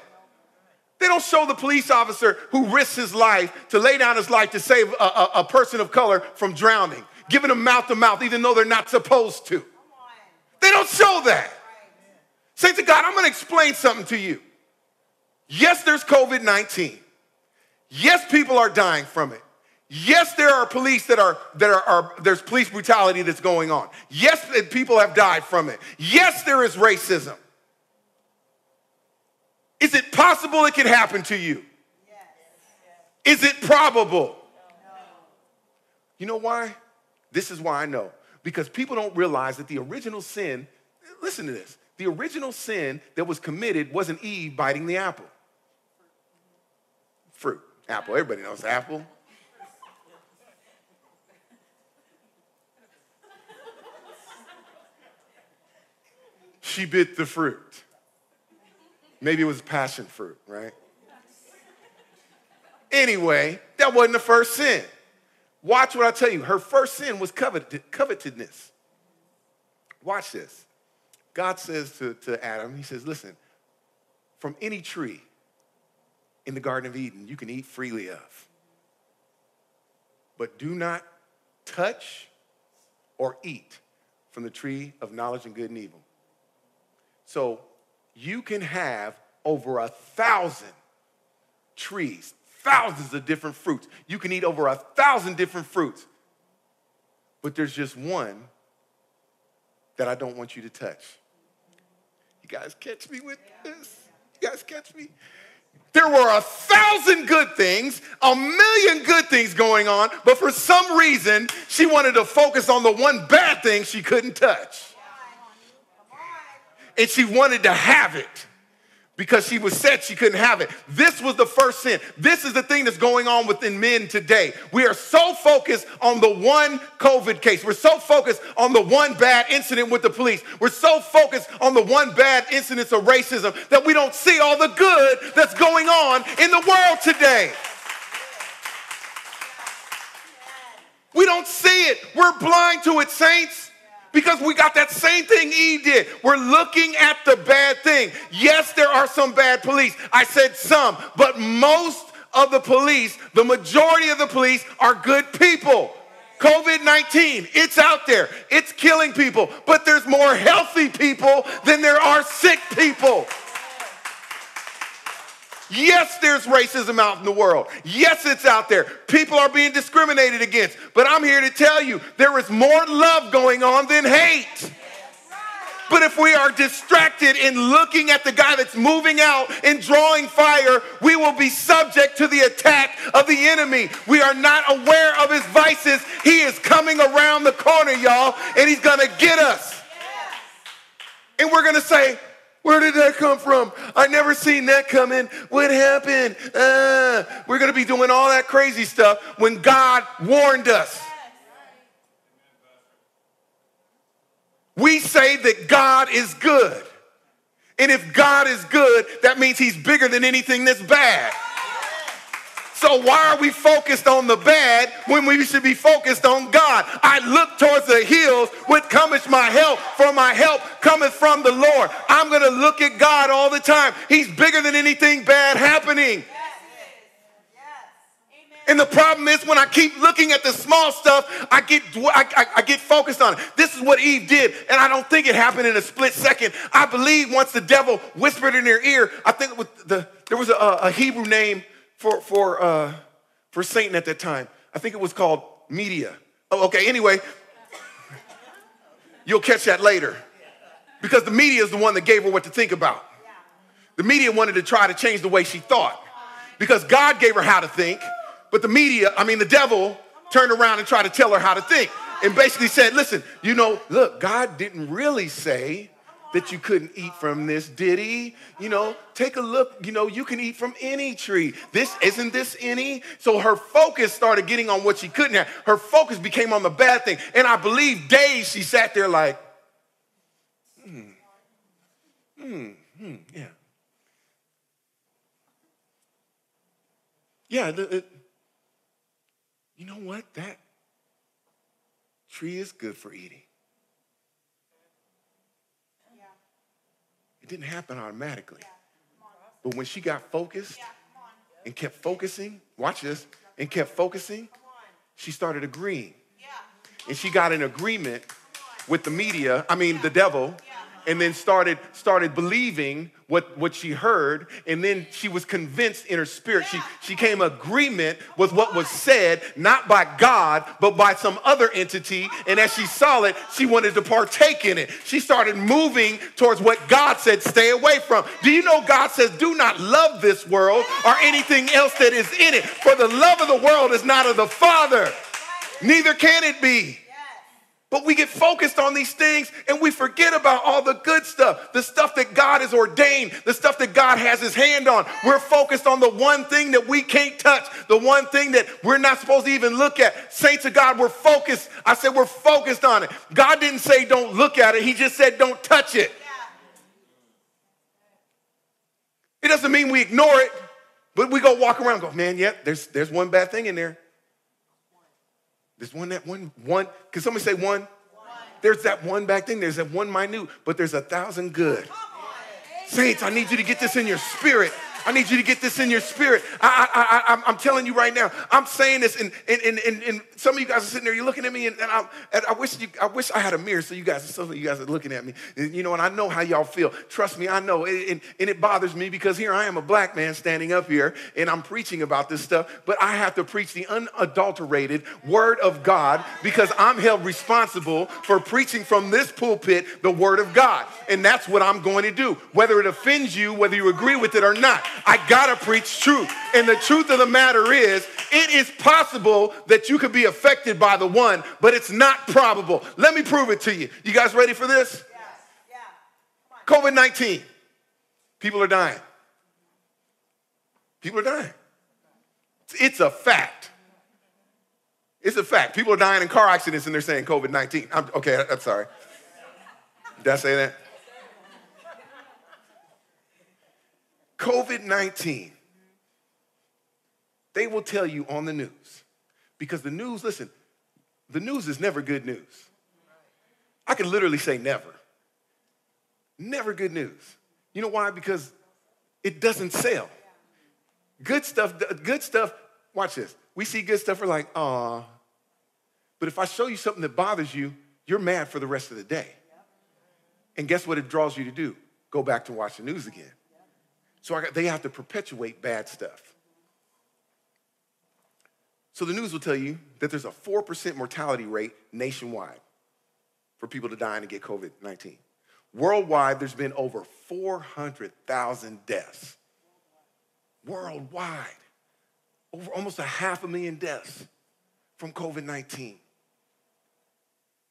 They don't show the police officer who risks his life to lay down his life to save a, a, a person of color from drowning, giving them mouth to mouth, even though they're not supposed to. They don't show that. Say to God, I'm going to explain something to you. Yes, there's COVID 19. Yes, people are dying from it. Yes, there are police that are, that are, are, there's police brutality that's going on. Yes, people have died from it. Yes, there is racism. Is it possible it can happen to you? Is it probable? You know why? This is why I know. Because people don't realize that the original sin, listen to this, the original sin that was committed wasn't Eve biting the apple. Fruit, apple. Everybody knows apple. She bit the fruit. Maybe it was passion fruit, right? Anyway, that wasn't the first sin. Watch what I tell you. Her first sin was covet- covetedness. Watch this. God says to, to Adam, He says, Listen, from any tree in the Garden of Eden, you can eat freely of. But do not touch or eat from the tree of knowledge and good and evil. So you can have over a thousand trees, thousands of different fruits. You can eat over a thousand different fruits. But there's just one that I don't want you to touch. You guys catch me with this? You guys catch me? There were a thousand good things, a million good things going on, but for some reason, she wanted to focus on the one bad thing she couldn't touch. And she wanted to have it. because she was said she couldn't have it. This was the first sin. This is the thing that's going on within men today. We are so focused on the one COVID case. We're so focused on the one bad incident with the police. We're so focused on the one bad incident of racism that we don't see all the good that's going on in the world today. We don't see it. We're blind to it, saints. Because we got that same thing Eve did. We're looking at the bad thing. Yes, there are some bad police. I said some, but most of the police, the majority of the police are good people. COVID 19, it's out there, it's killing people, but there's more healthy people than there are sick people. Yes, there's racism out in the world. Yes, it's out there. People are being discriminated against. But I'm here to tell you there is more love going on than hate. But if we are distracted in looking at the guy that's moving out and drawing fire, we will be subject to the attack of the enemy. We are not aware of his vices. He is coming around the corner, y'all, and he's gonna get us. And we're gonna say, where did that come from? I never seen that coming. What happened? Uh, we're going to be doing all that crazy stuff when God warned us. We say that God is good. And if God is good, that means he's bigger than anything that's bad. So why are we focused on the bad when we should be focused on God? I look towards the hills, with cometh my help, for my help cometh from the Lord. I'm going to look at God all the time. He's bigger than anything bad happening. And the problem is when I keep looking at the small stuff, I get I, I, I, get focused on it. This is what Eve did, and I don't think it happened in a split second. I believe once the devil whispered in their ear, I think with the there was a, a Hebrew name for, for, uh, for Satan at that time. I think it was called media. Oh, okay, anyway, you'll catch that later. Because the media is the one that gave her what to think about. The media wanted to try to change the way she thought. Because God gave her how to think, but the media, I mean, the devil turned around and tried to tell her how to think. And basically said, listen, you know, look, God didn't really say that you couldn't eat from this, did he? You know, take a look, you know, you can eat from any tree. This isn't this any? So her focus started getting on what she couldn't have. Her focus became on the bad thing. And I believe days she sat there like, hmm, hmm, hmm, yeah. Yeah, it, you know what? That tree is good for eating. It didn't happen automatically. But when she got focused and kept focusing, watch this, and kept focusing, she started agreeing. And she got an agreement with the media, I mean, the devil, and then started started believing what, what she heard and then she was convinced in her spirit. She, she came agreement with what was said not by god but by some other entity. And as she saw it she wanted to partake in it. She started moving towards what god said stay away from. Do you know god says do not love this world or anything else that is in it for the love of the world is not of the father neither can it be but we get focused on these things and we forget about all the good stuff, the stuff that God has ordained, the stuff that God has his hand on. We're focused on the one thing that we can't touch, the one thing that we're not supposed to even look at. Saints of God, we're focused. I said we're focused on it. God didn't say don't look at it, He just said don't touch it. It doesn't mean we ignore it, but we go walk around go, man, yep, there's, there's one bad thing in there. There's one that one one. Can somebody say one? one? There's that one bad thing. There's that one minute, but there's a thousand good. Saints, I need you to get this in your spirit. I need you to get this in your spirit. I, am telling you right now. I'm saying this, and, and, and, and, some of you guys are sitting there. You're looking at me, and, and, I, and I wish you, I wish I had a mirror so you guys, some of you guys are looking at me. You know, and I know how y'all feel. Trust me, I know. And, and it bothers me because here I am, a black man standing up here, and I'm preaching about this stuff. But I have to preach the unadulterated word of God because I'm held responsible for preaching from this pulpit the word of God, and that's what I'm going to do, whether it offends you, whether you agree with it or not. I gotta preach truth. And the truth of the matter is, it is possible that you could be affected by the one, but it's not probable. Let me prove it to you. You guys ready for this? Yes. Yeah. COVID 19. People are dying. People are dying. It's a fact. It's a fact. People are dying in car accidents and they're saying COVID 19. Okay, I'm sorry. Did I say that? COVID 19. They will tell you on the news because the news, listen, the news is never good news. I can literally say never. Never good news. You know why? Because it doesn't sell. Good stuff, good stuff, watch this. We see good stuff, we're like, ah. But if I show you something that bothers you, you're mad for the rest of the day. And guess what it draws you to do? Go back to watch the news again. So got, they have to perpetuate bad stuff. So the news will tell you that there's a 4% mortality rate nationwide for people to die and get COVID 19. Worldwide, there's been over 400,000 deaths. Worldwide, over almost a half a million deaths from COVID 19.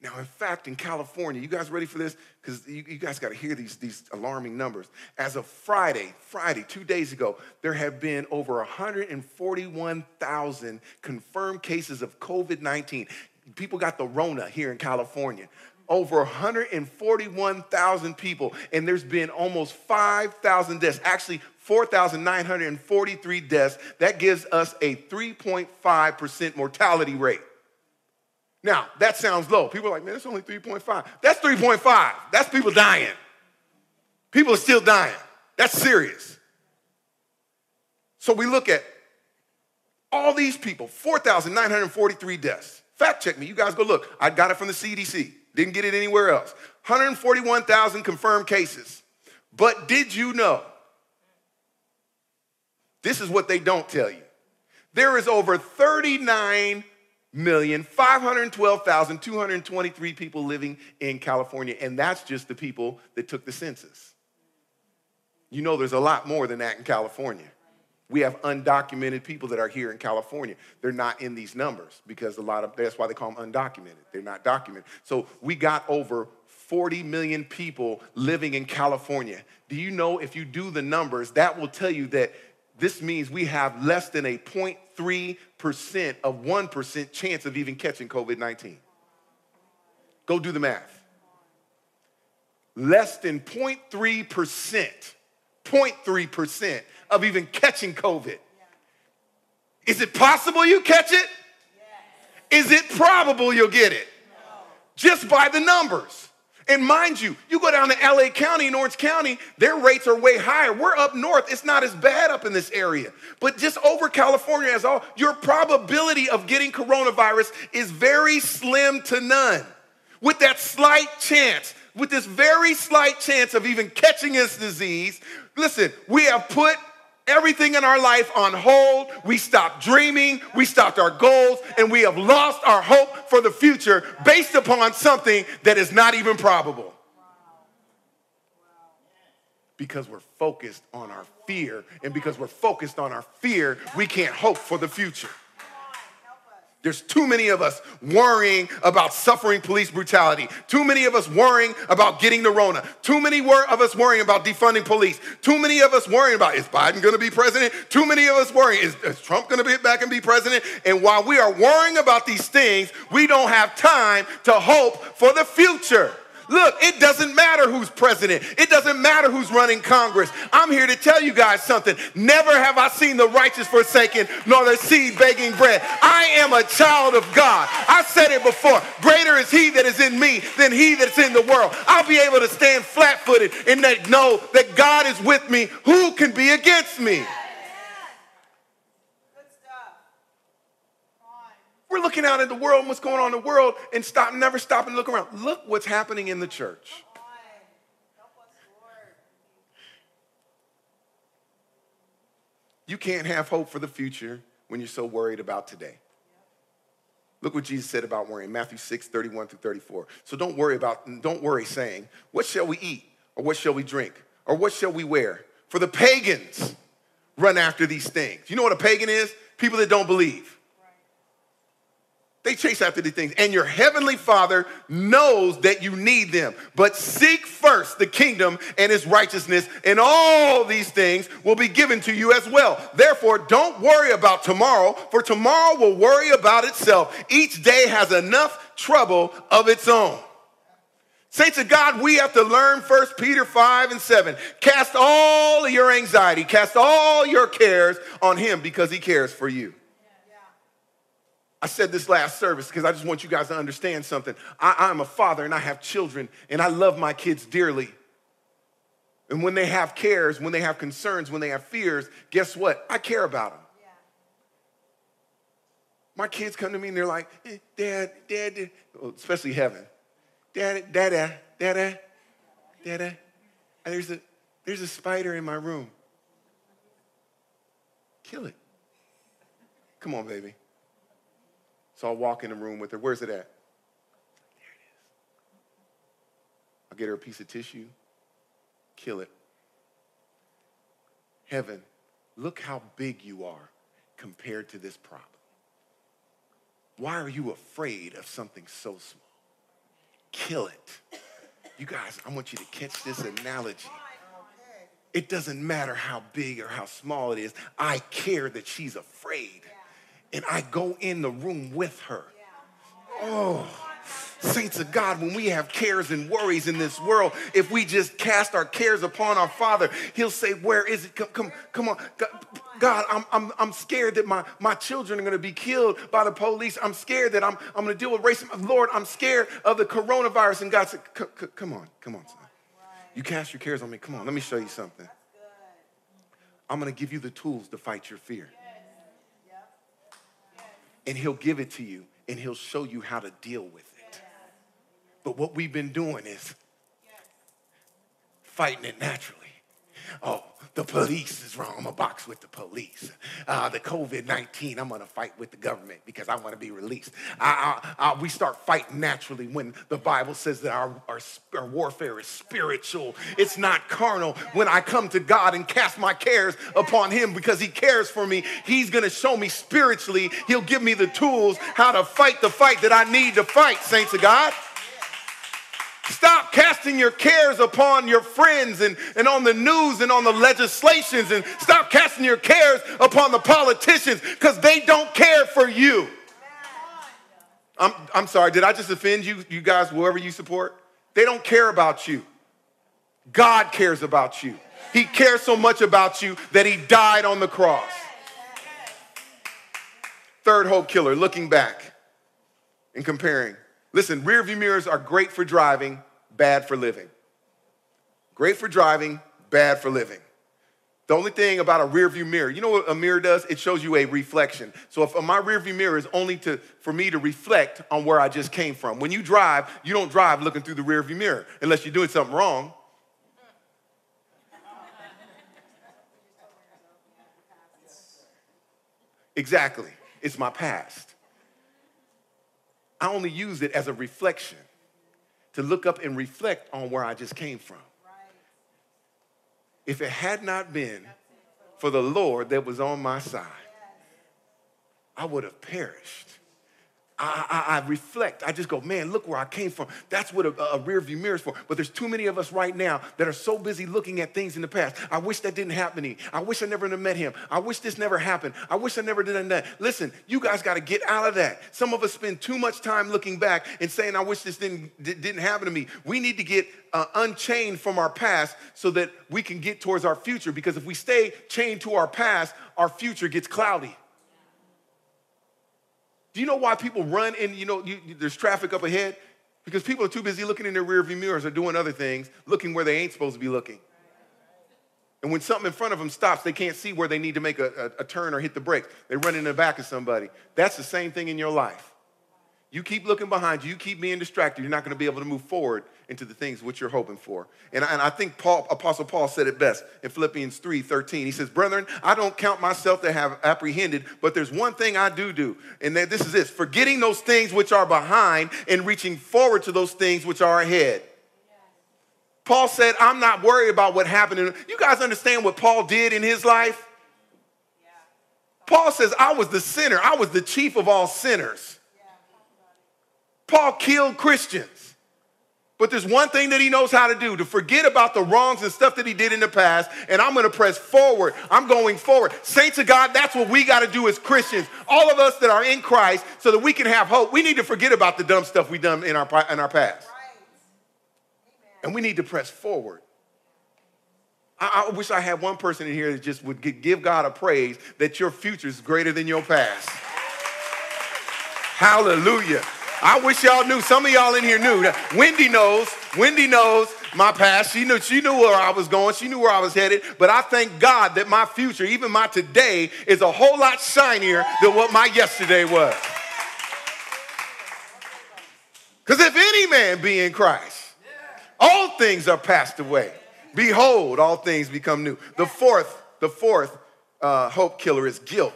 Now, in fact, in California, you guys ready for this? Because you, you, guys got to hear these, these alarming numbers. As of Friday, Friday, two days ago, there have been over 141,000 confirmed cases of COVID 19. People got the Rona here in California. Over 141,000 people, and there's been almost 5,000 deaths. Actually, 4,943 deaths. That gives us a 3.5% mortality rate. Now, that sounds low. People are like, man, it's only 3.5. That's 3.5. That's people dying. People are still dying. That's serious. So we look at all these people, 4,943 deaths. Fact check me. You guys go look. I got it from the CDC. Didn't get it anywhere else. 141,000 confirmed cases. But did you know? This is what they don't tell you. There is over 39 million, 512,223 people living in California, and that's just the people that took the census. You know, there's a lot more than that in California. We have undocumented people that are here in California. They're not in these numbers because a lot of that's why they call them undocumented. They're not documented. So we got over 40 million people living in California. Do you know if you do the numbers, that will tell you that this means we have less than a 0.3% of 1% chance of even catching COVID 19. Go do the math. Less than 0.3%, 0.3% of even catching COVID. Is it possible you catch it? Is it probable you'll get it? Just by the numbers. And mind you, you go down to LA County Orange County, their rates are way higher. We're up north. It's not as bad up in this area. But just over California as all, your probability of getting coronavirus is very slim to none. With that slight chance, with this very slight chance of even catching this disease, listen, we have put everything in our life on hold. We stopped dreaming, we stopped our goals, and we have lost our hope for the future based upon something that is not even probable. Because we're focused on our fear, and because we're focused on our fear, we can't hope for the future. There's too many of us worrying about suffering police brutality. Too many of us worrying about getting the Rona. Too many of us worrying about defunding police. Too many of us worrying about is Biden going to be president? Too many of us worrying is, is Trump going to be back and be president? And while we are worrying about these things, we don't have time to hope for the future. Look, it doesn't matter who's president. It doesn't matter who's running Congress. I'm here to tell you guys something. Never have I seen the righteous forsaken, nor the seed begging bread. I am a child of God. I said it before. Greater is he that is in me than he that's in the world. I'll be able to stand flat footed and know that God is with me. Who can be against me? We're looking out at the world and what's going on in the world and stop, never stop and look around. Look what's happening in the church. You can't have hope for the future when you're so worried about today. Look what Jesus said about worrying, Matthew 6, 31 through 34. So don't worry about, don't worry saying, what shall we eat? Or what shall we drink? Or what shall we wear? For the pagans run after these things. You know what a pagan is? People that don't believe. They chase after these things. And your heavenly Father knows that you need them. But seek first the kingdom and his righteousness, and all these things will be given to you as well. Therefore, don't worry about tomorrow, for tomorrow will worry about itself. Each day has enough trouble of its own. Saints of God, we have to learn 1 Peter 5 and 7. Cast all your anxiety, cast all your cares on him because he cares for you. I said this last service because I just want you guys to understand something. I, am a father and I have children and I love my kids dearly. And when they have cares, when they have concerns, when they have fears, guess what? I care about them. Yeah. My kids come to me and they're like, eh, Dad, Dad, Dad. Well, especially heaven. Dad, Dada, Dada, Dada. And there's a, there's a spider in my room. Kill it. Come on, baby. So I'll walk in the room with her. Where's it at? There it is. I'll get her a piece of tissue, kill it. Heaven, look how big you are compared to this problem. Why are you afraid of something so small? Kill it. You guys, I want you to catch this analogy. It doesn't matter how big or how small it is. I care that she's afraid and I go in the room with her. Oh, saints of God, when we have cares and worries in this world, if we just cast our cares upon our Father, He'll say, Where is it? Come, come, come on. God, I'm, I'm, I'm scared that my, my children are going to be killed by the police. I'm scared that I'm, I'm going to deal with racism. Lord, I'm scared of the coronavirus. And God said, Come on, come on, son. You cast your cares on me. Come on, let me show you something. I'm going to give you the tools to fight your fear and he'll give it to you and he'll show you how to deal with it. But what we've been doing is fighting it naturally. Oh, the police is wrong. I'm gonna box with the police. Uh, the COVID 19, I'm gonna fight with the government because I wanna be released. I, I, I, we start fighting naturally when the Bible says that our, our, our warfare is spiritual, it's not carnal. When I come to God and cast my cares upon Him because He cares for me, He's gonna show me spiritually, He'll give me the tools how to fight the fight that I need to fight, saints of God. Stop casting your cares upon your friends and, and on the news and on the legislations and stop casting your cares upon the politicians because they don't care for you. I'm, I'm sorry, did I just offend you, you guys, whoever you support? They don't care about you. God cares about you. He cares so much about you that he died on the cross. Third hope killer, looking back and comparing. Listen, rear view mirrors are great for driving, bad for living. Great for driving, bad for living. The only thing about a rear view mirror, you know what a mirror does? It shows you a reflection. So if my rear view mirror is only to for me to reflect on where I just came from. When you drive, you don't drive looking through the rear view mirror unless you're doing something wrong. Exactly. It's my past. I only use it as a reflection to look up and reflect on where I just came from. If it had not been for the Lord that was on my side, I would have perished. I, I, reflect. I just go, man, look where I came from. That's what a, a, rear view mirror is for. But there's too many of us right now that are so busy looking at things in the past. I wish that didn't happen to me. I wish I never met him. I wish this never happened. I wish I never did that. Listen, you guys got to get out of that. Some of us spend too much time looking back and saying, I wish this didn't, didn't happen to me. We need to get uh, unchained from our past so that we can get towards our future. Because if we stay chained to our past, our future gets cloudy. Do you know why people run and you know you, there's traffic up ahead? Because people are too busy looking in their rearview mirrors or doing other things, looking where they ain't supposed to be looking. And when something in front of them stops, they can't see where they need to make a, a, a turn or hit the brakes. They run in the back of somebody. That's the same thing in your life. You keep looking behind you, you keep being distracted, you're not to be able to move forward into the things which you're hoping for. And I, and I think Paul, Apostle Paul said it best in Philippians 3 13. He says, Brethren, I don't count myself to have apprehended, but there's one thing I do do. And this is this forgetting those things which are behind and reaching forward to those things which are ahead. Paul said, I'm not worried about what happened. You guys understand what Paul did in his life? Paul says, I was the sinner, I was the chief of all sinners. Paul killed Christians. But there's one thing that he knows how to do to forget about the wrongs and stuff that he did in the past, and I'm gonna press forward. I'm going forward. Saints of God, that's what we gotta do as Christians. All of us that are in Christ, so that we can have hope, we need to forget about the dumb stuff we done in our, in our past. And we need to press forward. I, I wish I had one person in here that just would give God a praise that your future is greater than your past. Hallelujah. I wish y'all knew. Some of y'all in here knew. Wendy knows. Wendy knows my past. She knew, she knew where I was going. She knew where I was headed. But I thank God that my future, even my today, is a whole lot shinier than what my yesterday was. Because if any man be in Christ, all things are passed away. Behold, all things become new. The fourth, the fourth uh, hope killer is guilt.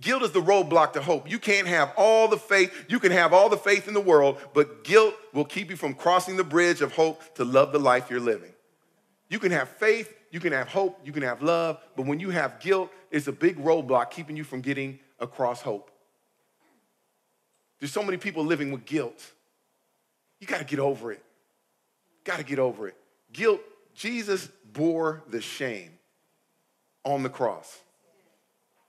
Guilt is the roadblock to hope. You can't have all the faith, you can have all the faith in the world, but guilt will keep you from crossing the bridge of hope to love the life you're living. You can have faith, you can have hope, you can have love, but when you have guilt, it's a big roadblock keeping you from getting across hope. There's so many people living with guilt. You got to get over it. Got to get over it. Guilt, Jesus bore the shame on the cross.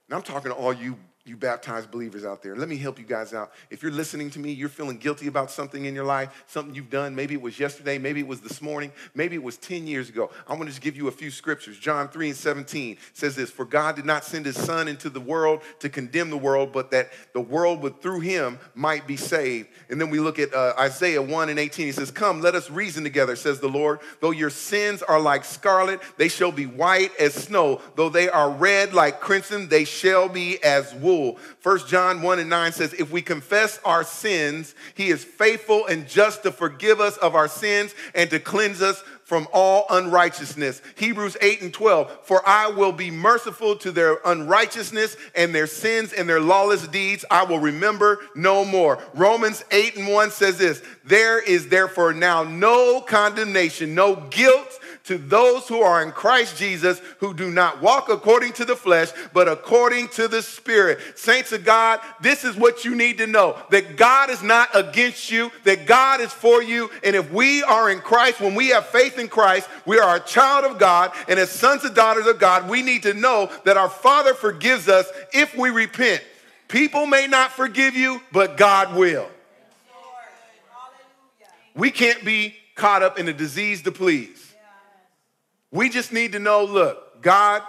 And I'm talking to all you you baptized believers out there. Let me help you guys out. If you're listening to me, you're feeling guilty about something in your life, something you've done. Maybe it was yesterday, maybe it was this morning, maybe it was 10 years ago. I want to just give you a few scriptures. John 3 and 17 says this For God did not send his son into the world to condemn the world, but that the world would through him might be saved. And then we look at uh, Isaiah 1 and 18. He says, Come, let us reason together, says the Lord. Though your sins are like scarlet, they shall be white as snow. Though they are red like crimson, they shall be as wool. First John 1 and 9 says, If we confess our sins, he is faithful and just to forgive us of our sins and to cleanse us from all unrighteousness. Hebrews 8 and 12, for I will be merciful to their unrighteousness and their sins and their lawless deeds I will remember no more. Romans 8 and 1 says this, there is therefore now no condemnation, no guilt to those who are in Christ Jesus who do not walk according to the flesh, but according to the Spirit. Saints of God, this is what you need to know that God is not against you, that God is for you. And if we are in Christ, when we have faith in Christ, we are a child of God. And as sons and daughters of God, we need to know that our Father forgives us if we repent. People may not forgive you, but God will. We can't be caught up in the disease to please. We just need to know look, God,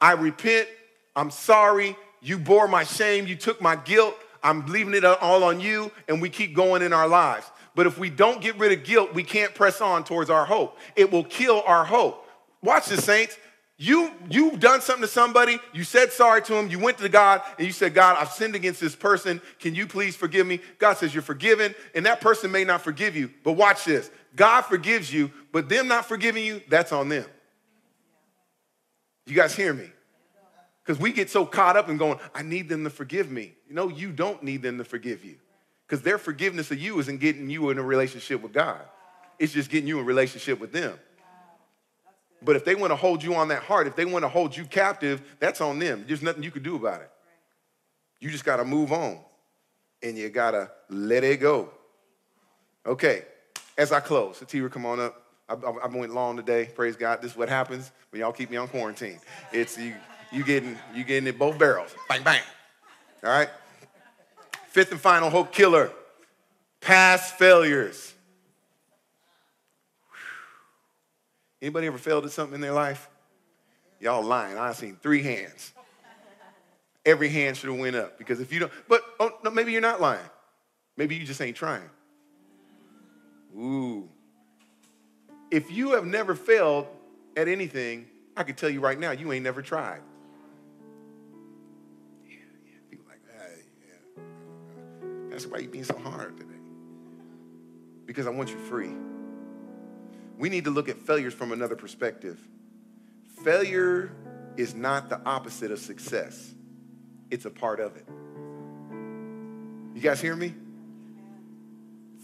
I repent. I'm sorry. You bore my shame. You took my guilt. I'm leaving it all on you, and we keep going in our lives. But if we don't get rid of guilt, we can't press on towards our hope. It will kill our hope. Watch this, saints. You, you've done something to somebody, you said sorry to him, you went to God, and you said, God, I've sinned against this person. Can you please forgive me? God says, You're forgiven, and that person may not forgive you. But watch this God forgives you, but them not forgiving you, that's on them. You guys hear me? Because we get so caught up in going, I need them to forgive me. You know, you don't need them to forgive you. Because their forgiveness of you isn't getting you in a relationship with God, it's just getting you in a relationship with them. But if they want to hold you on that heart, if they want to hold you captive, that's on them. There's nothing you can do about it. You just got to move on and you got to let it go. Okay, as I close, Satira, come on up. I, I, went long today. Praise God. This is what happens when y'all keep me on quarantine. It's you, you getting you getting it both barrels. Bang bang. All right. Fifth and final hope killer. Past failures. Anybody ever failed at something in their life? Y'all lying. I've seen three hands. Every hand should have went up because if you don't, but oh, no, maybe you're not lying. Maybe you just ain't trying. Ooh, if you have never failed at anything, I can tell you right now, you ain't never tried. Yeah, yeah. People like, that. yeah. That's why you being so hard today. Because I want you free. We need to look at failures from another perspective. Failure is not the opposite of success, it's a part of it. You guys hear me?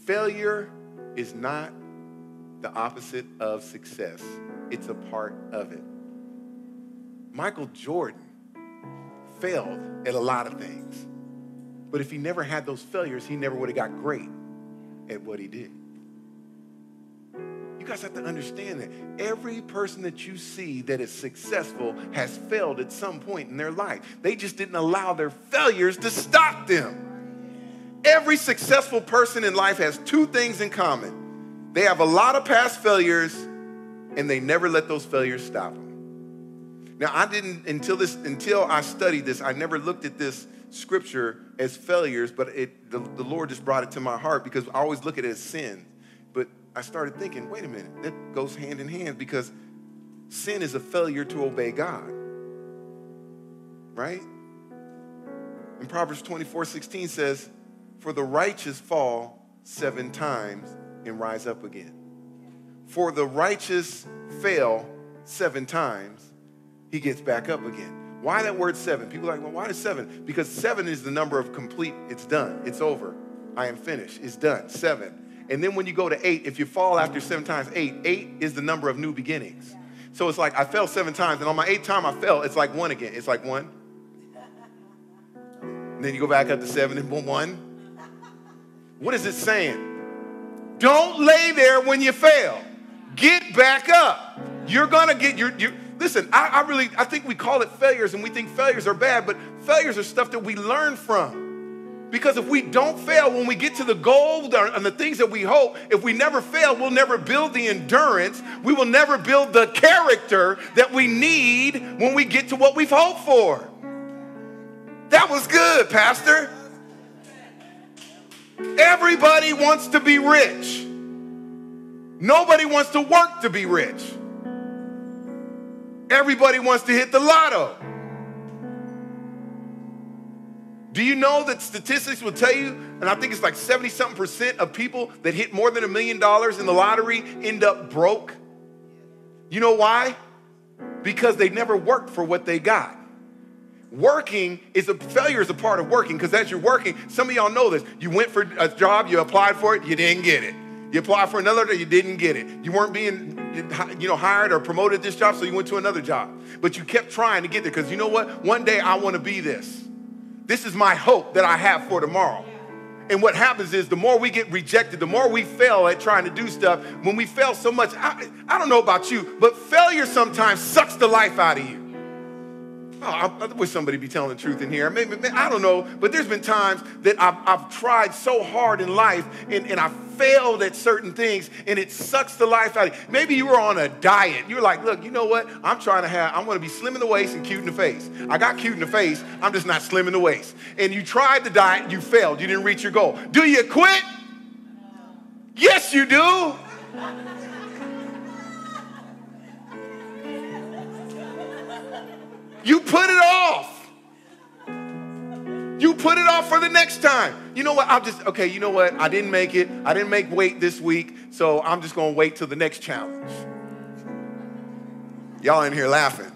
Failure is not the opposite of success. It's a part of it. Michael Jordan failed at a lot of things. But if he never had those failures, he never would have got great. at what he did. You guys have to understand that every person that you see that is successful has failed at some point in their life. They just didn't allow their failures to stop them. Every successful person in life has two things in common they have a lot of past failures, and they never let those failures stop them. Now, I didn't until this until I studied this, I never looked at this scripture as failures, but it the, the Lord just brought it to my heart because I always look at it as sin. But I started thinking, wait a minute, that goes hand in hand because sin is a failure to obey God. Right? And Proverbs 24, 16 says, For the righteous fall seven times and rise up again. For the righteous fail seven times, he gets back up again. Why that word seven? People are like, well, why is seven? Because seven is the number of complete, it's done, it's over. I am finished, it's done, seven. And then when you go to eight, if you fall after seven times eight, eight is the number of new beginnings. So it's like I fell seven times, and on my eighth time I fell, it's like one again. It's like one. And then you go back up to seven and boom, one. What is it saying? Don't lay there when you fail. Get back up. You're gonna get your. your listen, I, I really I think we call it failures and we think failures are bad, but failures are stuff that we learn from. Because if we don't fail when we get to the goal and the things that we hope, if we never fail, we'll never build the endurance. We will never build the character that we need when we get to what we've hoped for. That was good, Pastor. Everybody wants to be rich. Nobody wants to work to be rich. Everybody wants to hit the lotto. Do you know that statistics will tell you, and I think it's like 70 something percent of people that hit more than a million dollars in the lottery end up broke? You know why? Because they never worked for what they got. Working is a failure is a part of working because as you're working, some of y'all know this. You went for a job, you applied for it, you didn't get it. You applied for another, you didn't get it. You weren't being you know hired or promoted this job, so you went to another job. But you kept trying to get there because you know what? One day I want to be this. This is my hope that I have for tomorrow. And what happens is the more we get rejected, the more we fail at trying to do stuff. When we fail so much, I, I don't know about you, but failure sometimes sucks the life out of you. Oh, I, wish somebody be telling the truth in here. Maybe, I don't know, but there's been times that I've, I've tried so hard in life and, and I failed at certain things and it sucks the life out of you. Maybe you were on a diet. You're like, look, you know what? I'm trying to have, I'm going to be slim in the waist and cute in the face. I got cute in the face. I'm just not slim in the waist. And you tried the diet, you failed. You didn't reach your goal. Do you quit? Yes, you do. You put it off. You put it off for the next time. You know what? I'm just, okay, you know what? I didn't make it. I didn't make weight this week, so I'm just gonna wait till the next challenge. Y'all in here laughing.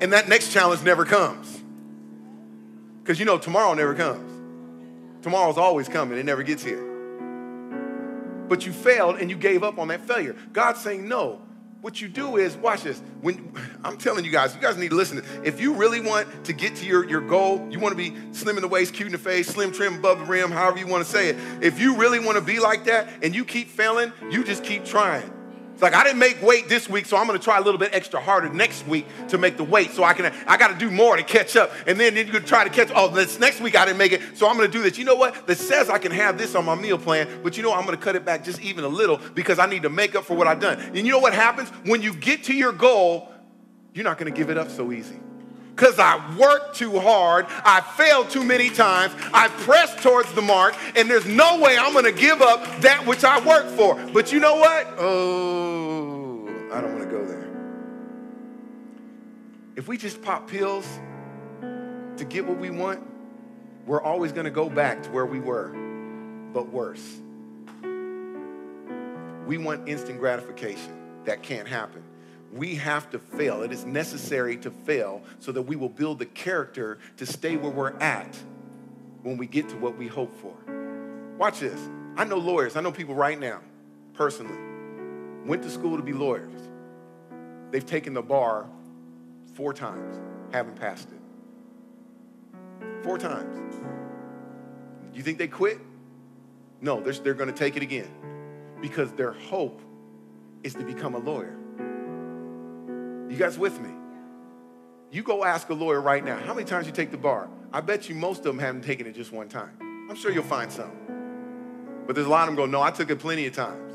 And that next challenge never comes. Because you know, tomorrow never comes. Tomorrow's always coming, it never gets here. But you failed and you gave up on that failure. God's saying, no, what you do is watch this. When I'm telling you guys, you guys need to listen. If you really want to get to your, your goal, you want to be slim in the waist, cute in the face, slim trim above the rim, however you want to say it. If you really want to be like that and you keep failing, you just keep trying. It's like I didn't make weight this week, so I'm gonna try a little bit extra harder next week to make the weight so I can I gotta do more to catch up. And then, then you could try to catch, oh, this next week I didn't make it, so I'm gonna do this. You know what? That says I can have this on my meal plan, but you know I'm gonna cut it back just even a little because I need to make up for what I've done. And you know what happens? When you get to your goal, you're not gonna give it up so easy because I worked too hard, I failed too many times, I pressed towards the mark, and there's no way I'm gonna give up that which I worked for. But you know what? Oh, I don't wanna go there. If we just pop pills to get what we want, we're always gonna go back to where we were, but worse. We want instant gratification. That can't happen we have to fail. It is necessary to fail so that we will build the character to stay where we're at when we get to what we hope for. Watch this. I know lawyers, I know people right now, personally, went to school to be lawyers. They've taken the bar four times, haven't passed it. Four times. You think they quit? No, they're, they're going to take it again because their hope is to become a lawyer. You guys with me? You go ask a lawyer right now, how many times you take the bar? I bet you most of them haven't taken it just one time. I'm sure you'll find some. But there's a lot of them go, no, I took it plenty of times.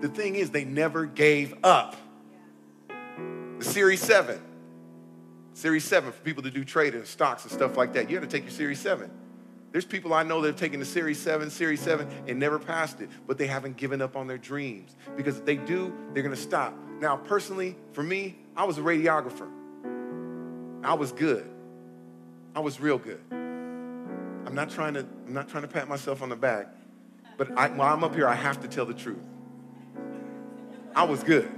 The thing is, they never gave up. The Series 7. Series 7 for people to do trading, stocks and stuff like that. You got to take your Series 7. There's people I know that have taken the Series 7, Series 7, and never passed it, but they haven't given up on their dreams. Because if they do, they're gonna stop. Now, personally, for me, I was a radiographer. I was good. I was real good. I'm not trying to, I'm not trying to pat myself on the back, but I, while I'm up here, I have to tell the truth. I was good.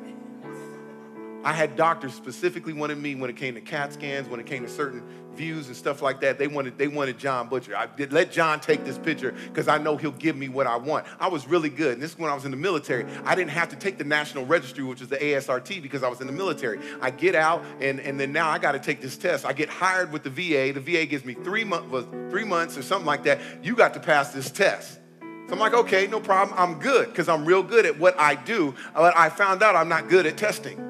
I had doctors specifically wanted me when it came to CAT scans, when it came to certain views and stuff like that. They wanted they wanted John Butcher. I did let John take this picture because I know he'll give me what I want. I was really good. And this is when I was in the military. I didn't have to take the National Registry, which is the ASRT, because I was in the military. I get out and, and then now I got to take this test. I get hired with the VA. The VA gives me three months three months or something like that. You got to pass this test. So I'm like, okay, no problem. I'm good because I'm real good at what I do. But I found out I'm not good at testing.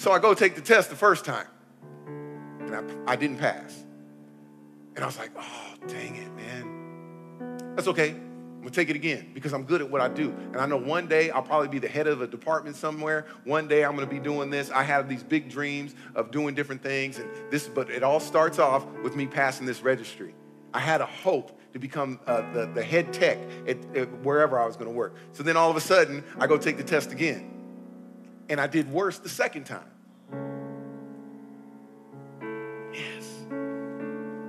So I go take the test the first time, and I, I didn't pass. And I was like, oh, dang it, man. That's okay. I'm gonna take it again because I'm good at what I do. And I know one day I'll probably be the head of a department somewhere. One day I'm gonna be doing this. I have these big dreams of doing different things. And this, but it all starts off with me passing this registry. I had a hope to become uh, the, the head tech at, at wherever I was gonna work. So then all of a sudden, I go take the test again and I did worse the second time.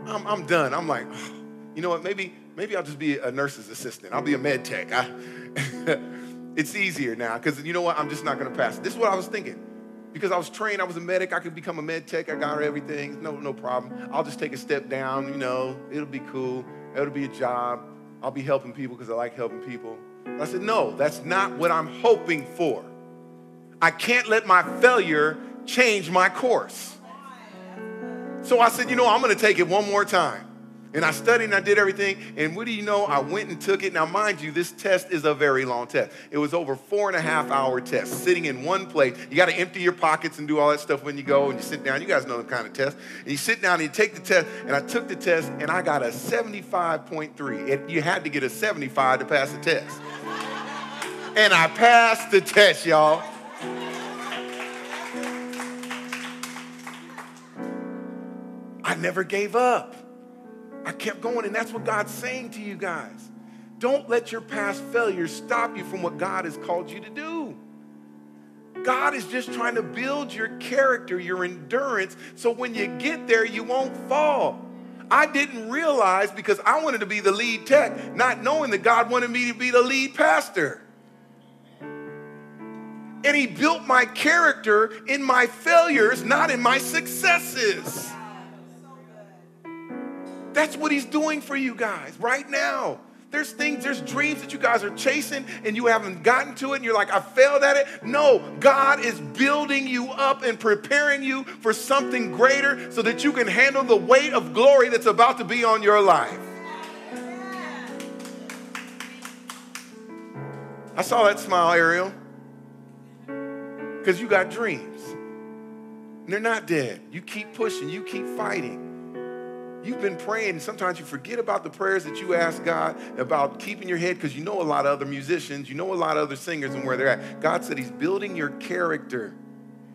I'm, I'm done. I'm like, oh, you know what? Maybe, maybe I'll just be a nurse's assistant. I'll be a med tech. I, it's easier now because you know what? I'm just not going to pass. This is what I was thinking. Because I was trained, I was a medic, I could become a med tech, I got everything, no, no problem. I'll just take a step down, you know, it'll be cool, it'll be a job, I'll be helping people because I like helping people. I said, no, that's not what I'm hoping for. I can't let my failure change my course. So I said, you know, I'm going to take it one more time. And I studied and I did everything. And what do you know? I went and took it. Now, mind you, this test is a very long test. It was over four and a half hour test, sitting in one place. You got to empty your pockets and do all that stuff when you go and you sit down. You guys know the kind of test. And you sit down and you take the test. And I took the test and I got a 75.3. It, you had to get a 75 to pass the test. And I passed the test, y'all. I never gave up. I kept going, and that's what God's saying to you guys. Don't let your past failures stop you from what God has called you to do. God is just trying to build your character, your endurance, so when you get there, you won't fall. I didn't realize because I wanted to be the lead tech, not knowing that God wanted me to be the lead pastor. And He built my character in my failures, not in my successes. That's what he's doing for you guys right now. There's things, there's dreams that you guys are chasing and you haven't gotten to it and you're like, I failed at it. No, God is building you up and preparing you for something greater so that you can handle the weight of glory that's about to be on your life. I saw that smile, Ariel, because you got dreams. And they're not dead. You keep pushing, you keep fighting. You've been praying, and sometimes you forget about the prayers that you ask God about keeping your head because you know a lot of other musicians, you know a lot of other singers and where they're at. God said He's building your character.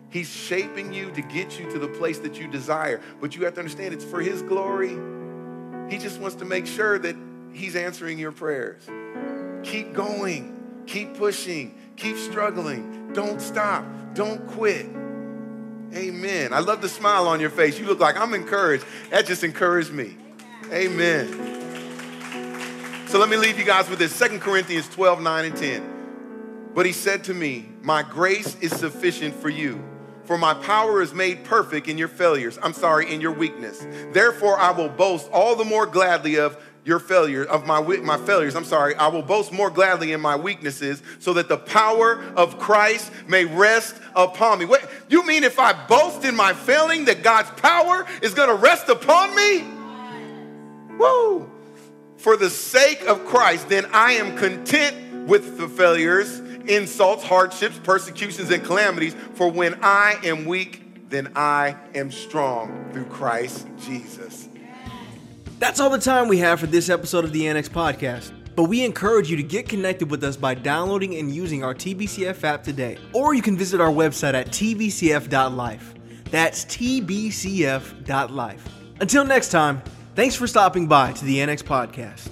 He's shaping you to get you to the place that you desire. But you have to understand it's for His glory. He just wants to make sure that He's answering your prayers. Keep going, keep pushing, keep struggling. Don't stop, don't quit. Amen. I love the smile on your face. You look like I'm encouraged. That just encouraged me. Amen. So let me leave you guys with this 2 Corinthians 12, 9, and 10. But he said to me, My grace is sufficient for you, for my power is made perfect in your failures. I'm sorry, in your weakness. Therefore, I will boast all the more gladly of your failure of my my failures i'm sorry i will boast more gladly in my weaknesses so that the power of christ may rest upon me what you mean if i boast in my failing that god's power is going to rest upon me woo For the sake of Christ, then I am content with the failures, insults, hardships, persecutions, and calamities. For when I am weak, then I am strong through Christ Jesus. That's all the time we have for this episode of the Annex Podcast. But we encourage you to get connected with us by downloading and using our TBCF app today. Or you can visit our website at tbcf.life. That's tbcf.life. Until next time, thanks for stopping by to the Annex Podcast.